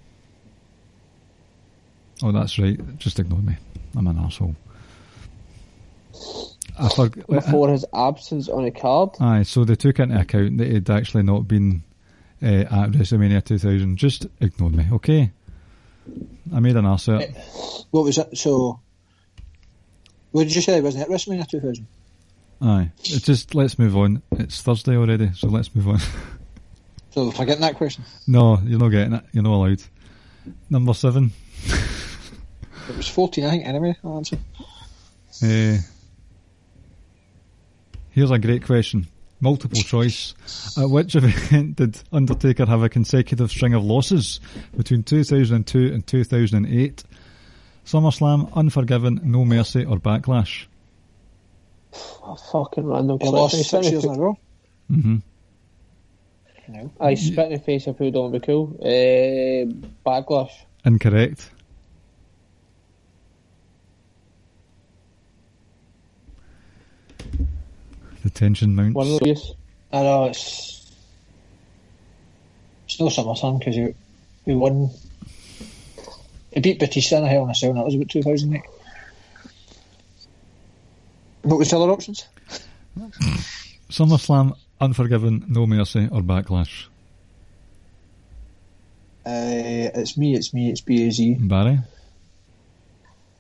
Speaker 4: Oh, that's right. Just ignore me. I'm an asshole. I forgot.
Speaker 5: Before his absence on a card.
Speaker 4: Aye, so they took into account that he'd actually not been uh, at WrestleMania 2000. Just ignore me, okay? I made an ass out.
Speaker 6: What was it? So, what did you say? Wasn't it WrestleMania 2000?
Speaker 4: Aye, it's just let's move on. It's Thursday already, so let's move on.
Speaker 6: So, forgetting that question.
Speaker 4: no, you're not getting it. You're not allowed. Number seven.
Speaker 6: It was 14, I think, anyway. I'll answer.
Speaker 4: Uh, here's a great question. Multiple choice. At which event did Undertaker have a consecutive string of losses between 2002 and 2008? SummerSlam, Unforgiven, No Mercy, or Backlash?
Speaker 5: A fucking random
Speaker 6: He
Speaker 5: question.
Speaker 6: lost
Speaker 5: I spit
Speaker 6: six years in a
Speaker 5: fa-
Speaker 6: row.
Speaker 4: hmm
Speaker 6: No.
Speaker 5: I spit in the face of people who don't be cool. Uh, backlash.
Speaker 4: Incorrect. The tension mounts.
Speaker 5: One of those.
Speaker 6: I know, it's. It's no summer SummerSlam because you, you won. He beat Batista in a Hell in a Cell, and that was about 2008. What was the other options?
Speaker 4: SummerSlam, Unforgiven, No Mercy, or Backlash?
Speaker 6: Uh, it's me, it's me, it's BAZ.
Speaker 4: Barry?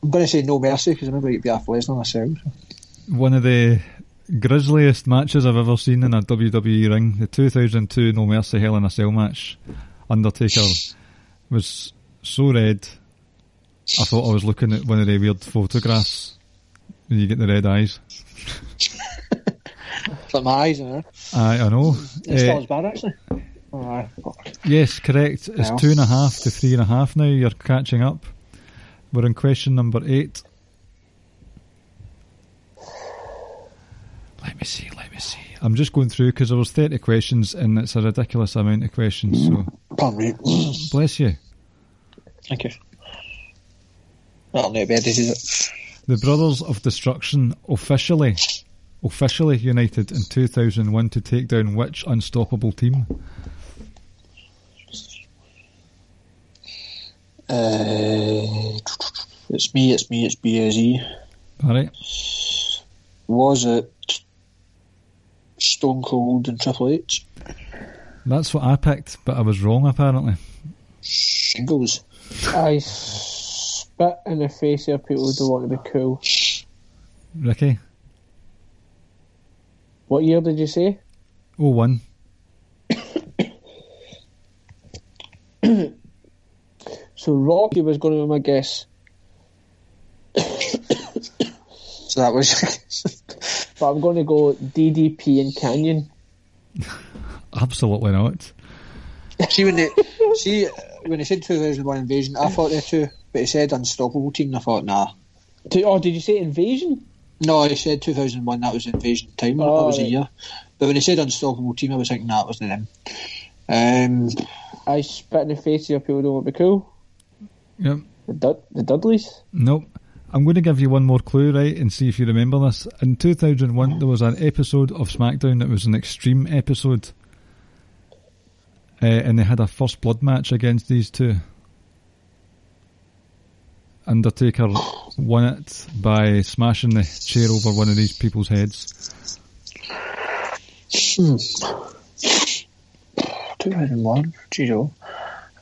Speaker 6: I'm going to say No Mercy because I remember it beat Brock Lesnar in a Cell.
Speaker 4: One of the grisliest matches I've ever seen in a WWE ring. The 2002 No Mercy Hell in a Cell match. Undertaker was so red. I thought I was looking at one of the weird photographs when you get the red eyes.
Speaker 6: It's like my eyes, you know.
Speaker 4: I, I know.
Speaker 6: It's
Speaker 4: Uh,
Speaker 6: not as bad, actually. Oh.
Speaker 4: Yes, correct. It's two and a half to three and a half now. You're catching up. We're in question number eight. Me see, let me see. I'm just going through because there was 30 questions and it's a ridiculous amount of questions. So,
Speaker 6: Pardon me.
Speaker 4: bless you.
Speaker 6: Thank you. That'll not be bad, is it?
Speaker 4: The Brothers of Destruction officially, officially united in 2001 to take down which unstoppable team?
Speaker 6: Uh, it's me, it's me, it's BAZ.
Speaker 4: All right.
Speaker 6: Was it Stone Cold and Triple H?
Speaker 4: That's what I picked, but I was wrong apparently.
Speaker 6: Singles.
Speaker 5: I spit in the face of people who don't want to be cool.
Speaker 4: Ricky?
Speaker 5: What year did you say?
Speaker 4: Oh, one.
Speaker 5: So Rocky was going to be my guess,
Speaker 6: So that was.
Speaker 5: but I'm going to go DDP and Kanyon.
Speaker 4: Absolutely not.
Speaker 6: see when they see when they said 2001 Invasion, I thought they two, but he said Unstoppable Team. I thought nah.
Speaker 5: Did- Oh, did you say Invasion?
Speaker 6: No, he said 2001. That was Invasion time.
Speaker 5: Oh,
Speaker 6: that was a year. But when he said Unstoppable Team, I was thinking that wasn't them. Um,
Speaker 5: I spit in the face of people who don't want to be cool.
Speaker 4: Yep.
Speaker 5: The, Dud- the Dudleys.
Speaker 4: Nope. I'm going to give you one more clue, right, and see if you remember this. In 2001, there was an episode of SmackDown that was an extreme episode. Uh, and they had a first blood match against these two. Undertaker won it by smashing the chair over one of these people's heads.
Speaker 6: 2001. Jeez, oh.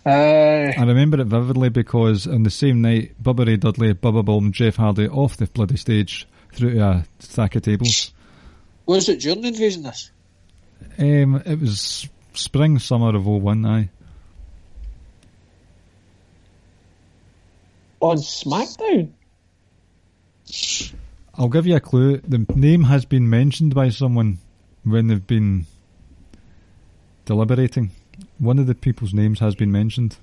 Speaker 6: Uh,
Speaker 4: I remember it vividly because on the same night, Bubba Ray Dudley, Bubba bombed Jeff Hardy off the bloody stage through to a stack of tables.
Speaker 6: was it during the invasion? This.
Speaker 4: Um, it was spring, summer of 01, aye.
Speaker 5: On SmackDown?
Speaker 4: I'll give you a clue. The name has been mentioned by someone when they've been deliberating. One of the people's names has been mentioned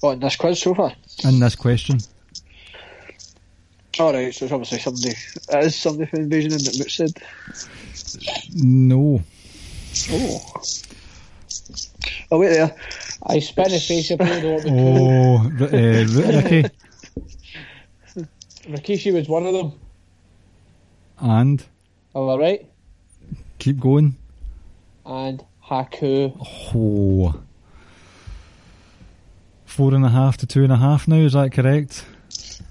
Speaker 6: What in this quiz so far?
Speaker 4: in this question.
Speaker 6: All right, so it's obviously somebody. It is somebody from Invasion, and it said.
Speaker 4: No.
Speaker 6: Oh. Oh wait there.
Speaker 5: I spit in the face of people who don't want to be cool.
Speaker 4: Oh, uh, Ricky.
Speaker 5: Rikishi was one of them.
Speaker 4: And
Speaker 5: Am I right?
Speaker 4: keep going.
Speaker 5: And Haku.
Speaker 4: Oh. Four and a half to two and a half now, is that correct?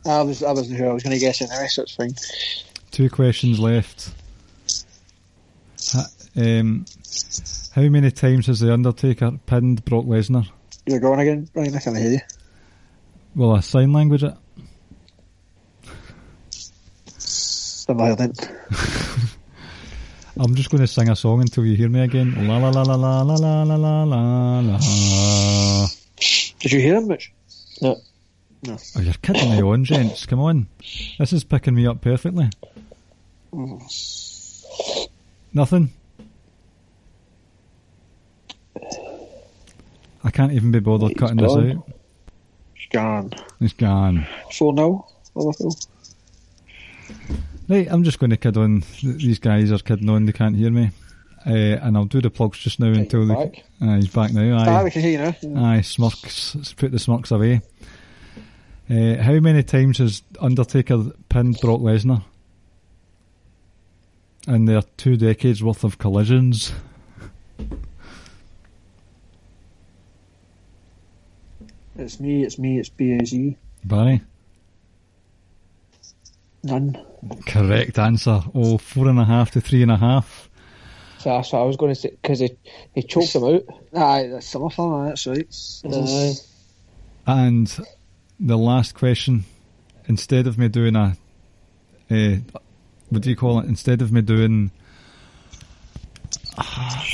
Speaker 6: I was I wasn't sure I was going to guess anyway, so it's fine.
Speaker 4: Two questions left. Um, how many times has The Undertaker pinned Brock Lesnar?
Speaker 6: You're going again, Brian. I can't hear you.
Speaker 4: Will I sign language it?
Speaker 6: Heard it.
Speaker 4: I'm just going to sing a song until you hear me again. La la la la la la la la la la la.
Speaker 6: Did you hear him much?
Speaker 5: No. No.
Speaker 4: Oh, you're kidding me on, gents. Come on. This is picking me up perfectly. Nothing? I can't even be bothered
Speaker 6: He's
Speaker 4: cutting this out.
Speaker 6: It's gone.
Speaker 4: It's gone.
Speaker 6: Four now. Liverpool.
Speaker 4: Right, I'm just going to kid on. These guys are kidding on. They can't hear me. Uh, and I'll do the plugs just now until
Speaker 5: back.
Speaker 4: Uh, he's back now.
Speaker 6: Ah,
Speaker 4: Aye.
Speaker 6: we can hear you now.
Speaker 4: Aye, smirks. Put the smirks away. Uh, how many times has Undertaker pinned Brock Lesnar? And In their two decades worth of collisions.
Speaker 6: It's me. It's me. It's BAZ.
Speaker 4: Barry?
Speaker 5: None.
Speaker 4: Correct answer. Oh, four and a half to three and a half.
Speaker 5: So that's what I was going to say because he he choked him out.
Speaker 6: Aye, that's SummerSlam, aye, that's right.
Speaker 5: Aye.
Speaker 4: And the last question, instead of me doing a, uh, what do you call it? Instead of me doing, Ah,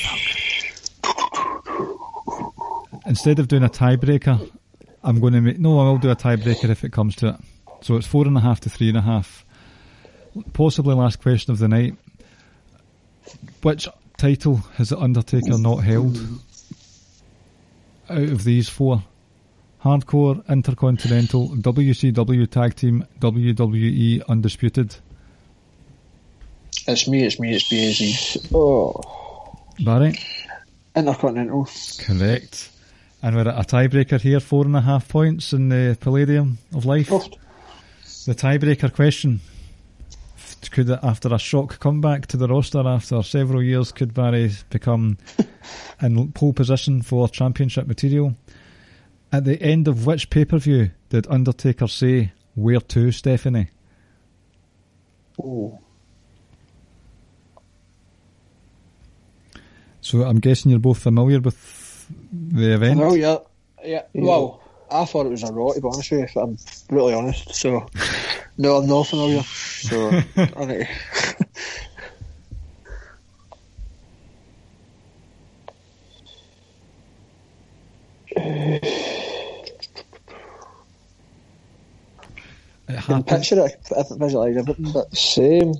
Speaker 4: instead of doing a tiebreaker, I'm going to make no. I'll do a tiebreaker if it comes to it. So it's four and a half to three and a half. Possibly last question of the night. Which title has the Undertaker not held out of these four? Hardcore, Intercontinental, WCW Tag Team, WWE Undisputed.
Speaker 6: It's me, it's me, it's BAZ.
Speaker 5: Oh,
Speaker 4: Barry?
Speaker 6: Intercontinental.
Speaker 4: Correct. And we're at a tiebreaker here, four and a half points in the Palladium of Life.
Speaker 6: Oh,
Speaker 4: The tiebreaker question. Could, after a shock comeback to the roster after several years, could Barry become in pole position for championship material? At the end of which pay per view did Undertaker say, Where to, Stephanie?
Speaker 5: oh.
Speaker 4: So I'm guessing you're both familiar with the event.
Speaker 6: Oh yeah, yeah. Well, I thought it was a Raw, to be honest with you, if I'm brutally honest. So, no, I'm not familiar. So, I need to-
Speaker 4: It
Speaker 6: can
Speaker 4: happened.
Speaker 6: picture it, I visualise everything, but
Speaker 5: Same.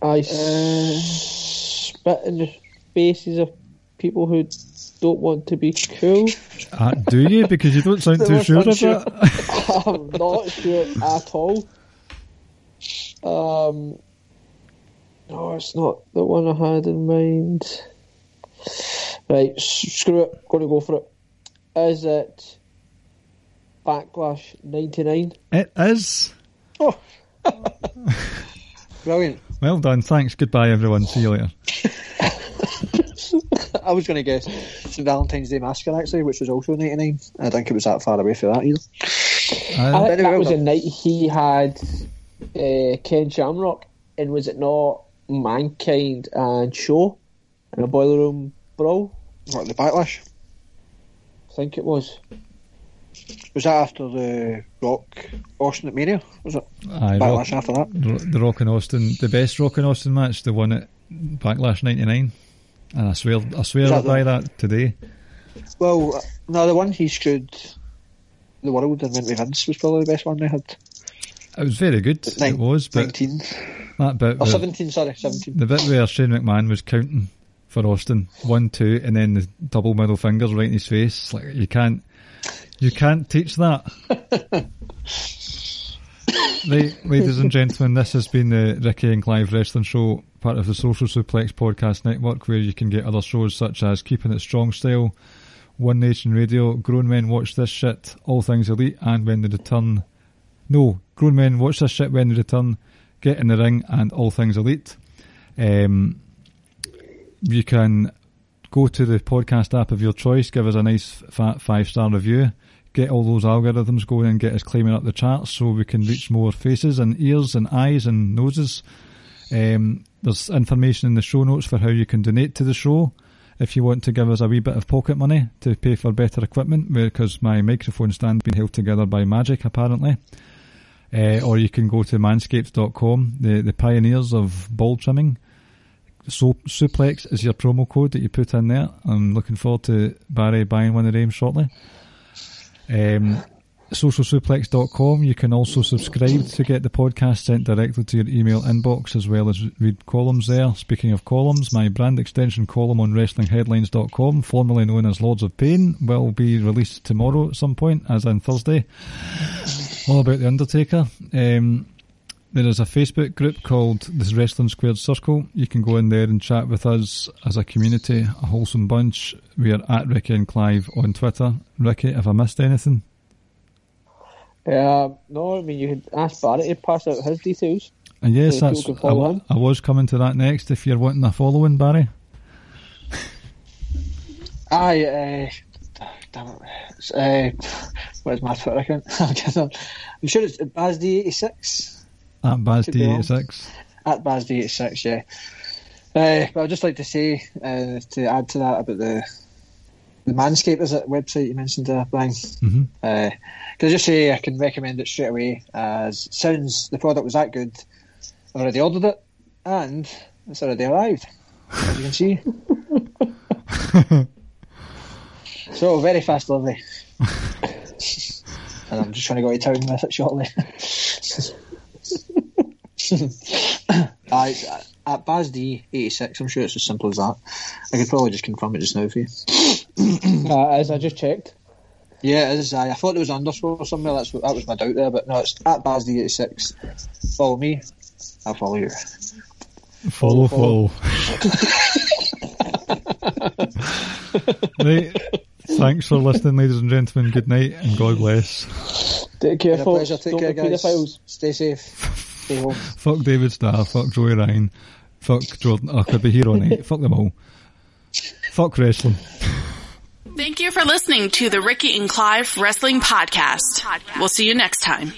Speaker 5: I uh, spit in the faces of people who don't want to be cool.
Speaker 4: Uh, do you? Because you don't sound too sure of
Speaker 6: unsure.
Speaker 4: it.
Speaker 5: I'm not sure at all. Um, no, it's not the one I had in mind. Right, screw it. Going to go for it. Is it Backlash '99?
Speaker 4: It is. Oh.
Speaker 6: brilliant.
Speaker 4: Well done. Thanks. Goodbye, everyone. See you later.
Speaker 6: I was going to guess St Valentine's Day Massacre, actually, which was also 99. I don't think it was that far away for that either.
Speaker 5: I
Speaker 4: Uh,
Speaker 5: think
Speaker 6: Very
Speaker 5: that was
Speaker 6: a
Speaker 5: night he had uh, Ken Shamrock, and was it not Mankind and Show in a boiler room brawl?
Speaker 6: What, the Backlash?
Speaker 5: I think it was.
Speaker 6: Was that after the Rock Austin at Mania? Was it?
Speaker 4: aye, Rock,
Speaker 6: Backlash after that?
Speaker 4: The Rock and Austin, the best Rock and Austin match, the one at Backlash '99, and I swear, I swear
Speaker 6: that
Speaker 4: by
Speaker 6: the-
Speaker 4: that today.
Speaker 6: Well, no, the one he screwed the world and went with Vince was probably the best one they had.
Speaker 4: It was very good.
Speaker 6: Nin-
Speaker 4: it was, but
Speaker 6: 19.
Speaker 4: that bit,
Speaker 6: oh,
Speaker 4: Or
Speaker 6: 17, sorry, 17.
Speaker 4: the bit where Shane McMahon was counting for Austin, one, two, and then the double middle fingers right in his face. Like you can't, you can't teach that. Right, ladies and gentlemen, this has been the Ricky and Clive Wrestling Show, part of the Social Suplex Podcast Network, where you can get other shows such as Keeping It Strong Style, One Nation Radio, Grown Men Watch This Shit, All Things Elite, and When They Return. No, Grown Men Watch This Shit, When They Return, Get in the Ring, and All Things Elite. Um, you can go to the podcast app of your choice, give us a nice fat five star review, get all those algorithms going and get us climbing up the charts so we can reach more faces and ears and eyes and noses. Um, there's information in the show notes for how you can donate to the show if you want to give us a wee bit of pocket money to pay for better equipment because my microphone stand's been held together by magic apparently. Uh, or you can go to manscaped.com, the, the pioneers of ball trimming. So suplex is your promo code that you put in there. I'm looking forward to Barry buying one of them shortly. Um, socialsuplex.com. You can also subscribe to get the podcast sent directly to your email inbox as well as read columns there. Speaking of columns, my brand extension column on WrestlingHeadlines.com, formerly known as Lords of Pain, will be released tomorrow at some point, as in Thursday. All about The Undertaker. Um, there is a Facebook group called the Wrestling Squared Circle. You can go in there and chat with us as a community, a wholesome bunch. We are at Ricky and Clive on Twitter. Ricky, have I missed anything?
Speaker 5: Um, no, I mean you could ask Barry to pass out his details.
Speaker 4: And yes,
Speaker 5: So
Speaker 4: that's. I,
Speaker 5: can follow
Speaker 4: wa-
Speaker 5: him?
Speaker 4: I was coming to that next. If you're wanting a following, Barry,
Speaker 6: Aye, uh, damn it. Uh, what is my Twitter account? I'm sure it's BazD86.
Speaker 4: At Baz
Speaker 6: Could be wrong.
Speaker 4: D86.
Speaker 6: At BazD86, yeah. Uh, but I'd just like to say, uh, to add to that about the the Manscaped is it website you mentioned there, Brian?
Speaker 4: Mhm.
Speaker 6: Uh, can I just say I can recommend it straight away as sounds the product was that good. I already ordered it and it's already arrived, as you can see. so very fast delivery. and I'm just trying to go to town with it shortly. I, at BazD86, I'm sure it's as simple as that. I could probably just confirm it just now for you.
Speaker 5: Uh, as I just checked.
Speaker 6: Yeah, it is. I, I thought it was an underscore somewhere. That's that was my doubt there, but no, it's at BazD86. Follow me. I'll follow you.
Speaker 4: Follow,
Speaker 6: Follow,
Speaker 4: follow. right. Thanks for listening, ladies and gentlemen. Good night and God bless.
Speaker 5: Take care,
Speaker 6: Been a
Speaker 5: folks.
Speaker 6: pleasure. Take
Speaker 5: Don't
Speaker 6: care,
Speaker 5: be
Speaker 6: guys.
Speaker 5: pedophiles.
Speaker 6: Stay safe. Stay home.
Speaker 4: Fuck David Starr. Fuck Joey Ryan. Fuck Jordan. I could be here all night. Fuck them all. Fuck wrestling.
Speaker 8: Thank you for listening to the Ricky and Clive Wrestling Podcast. We'll see you next time.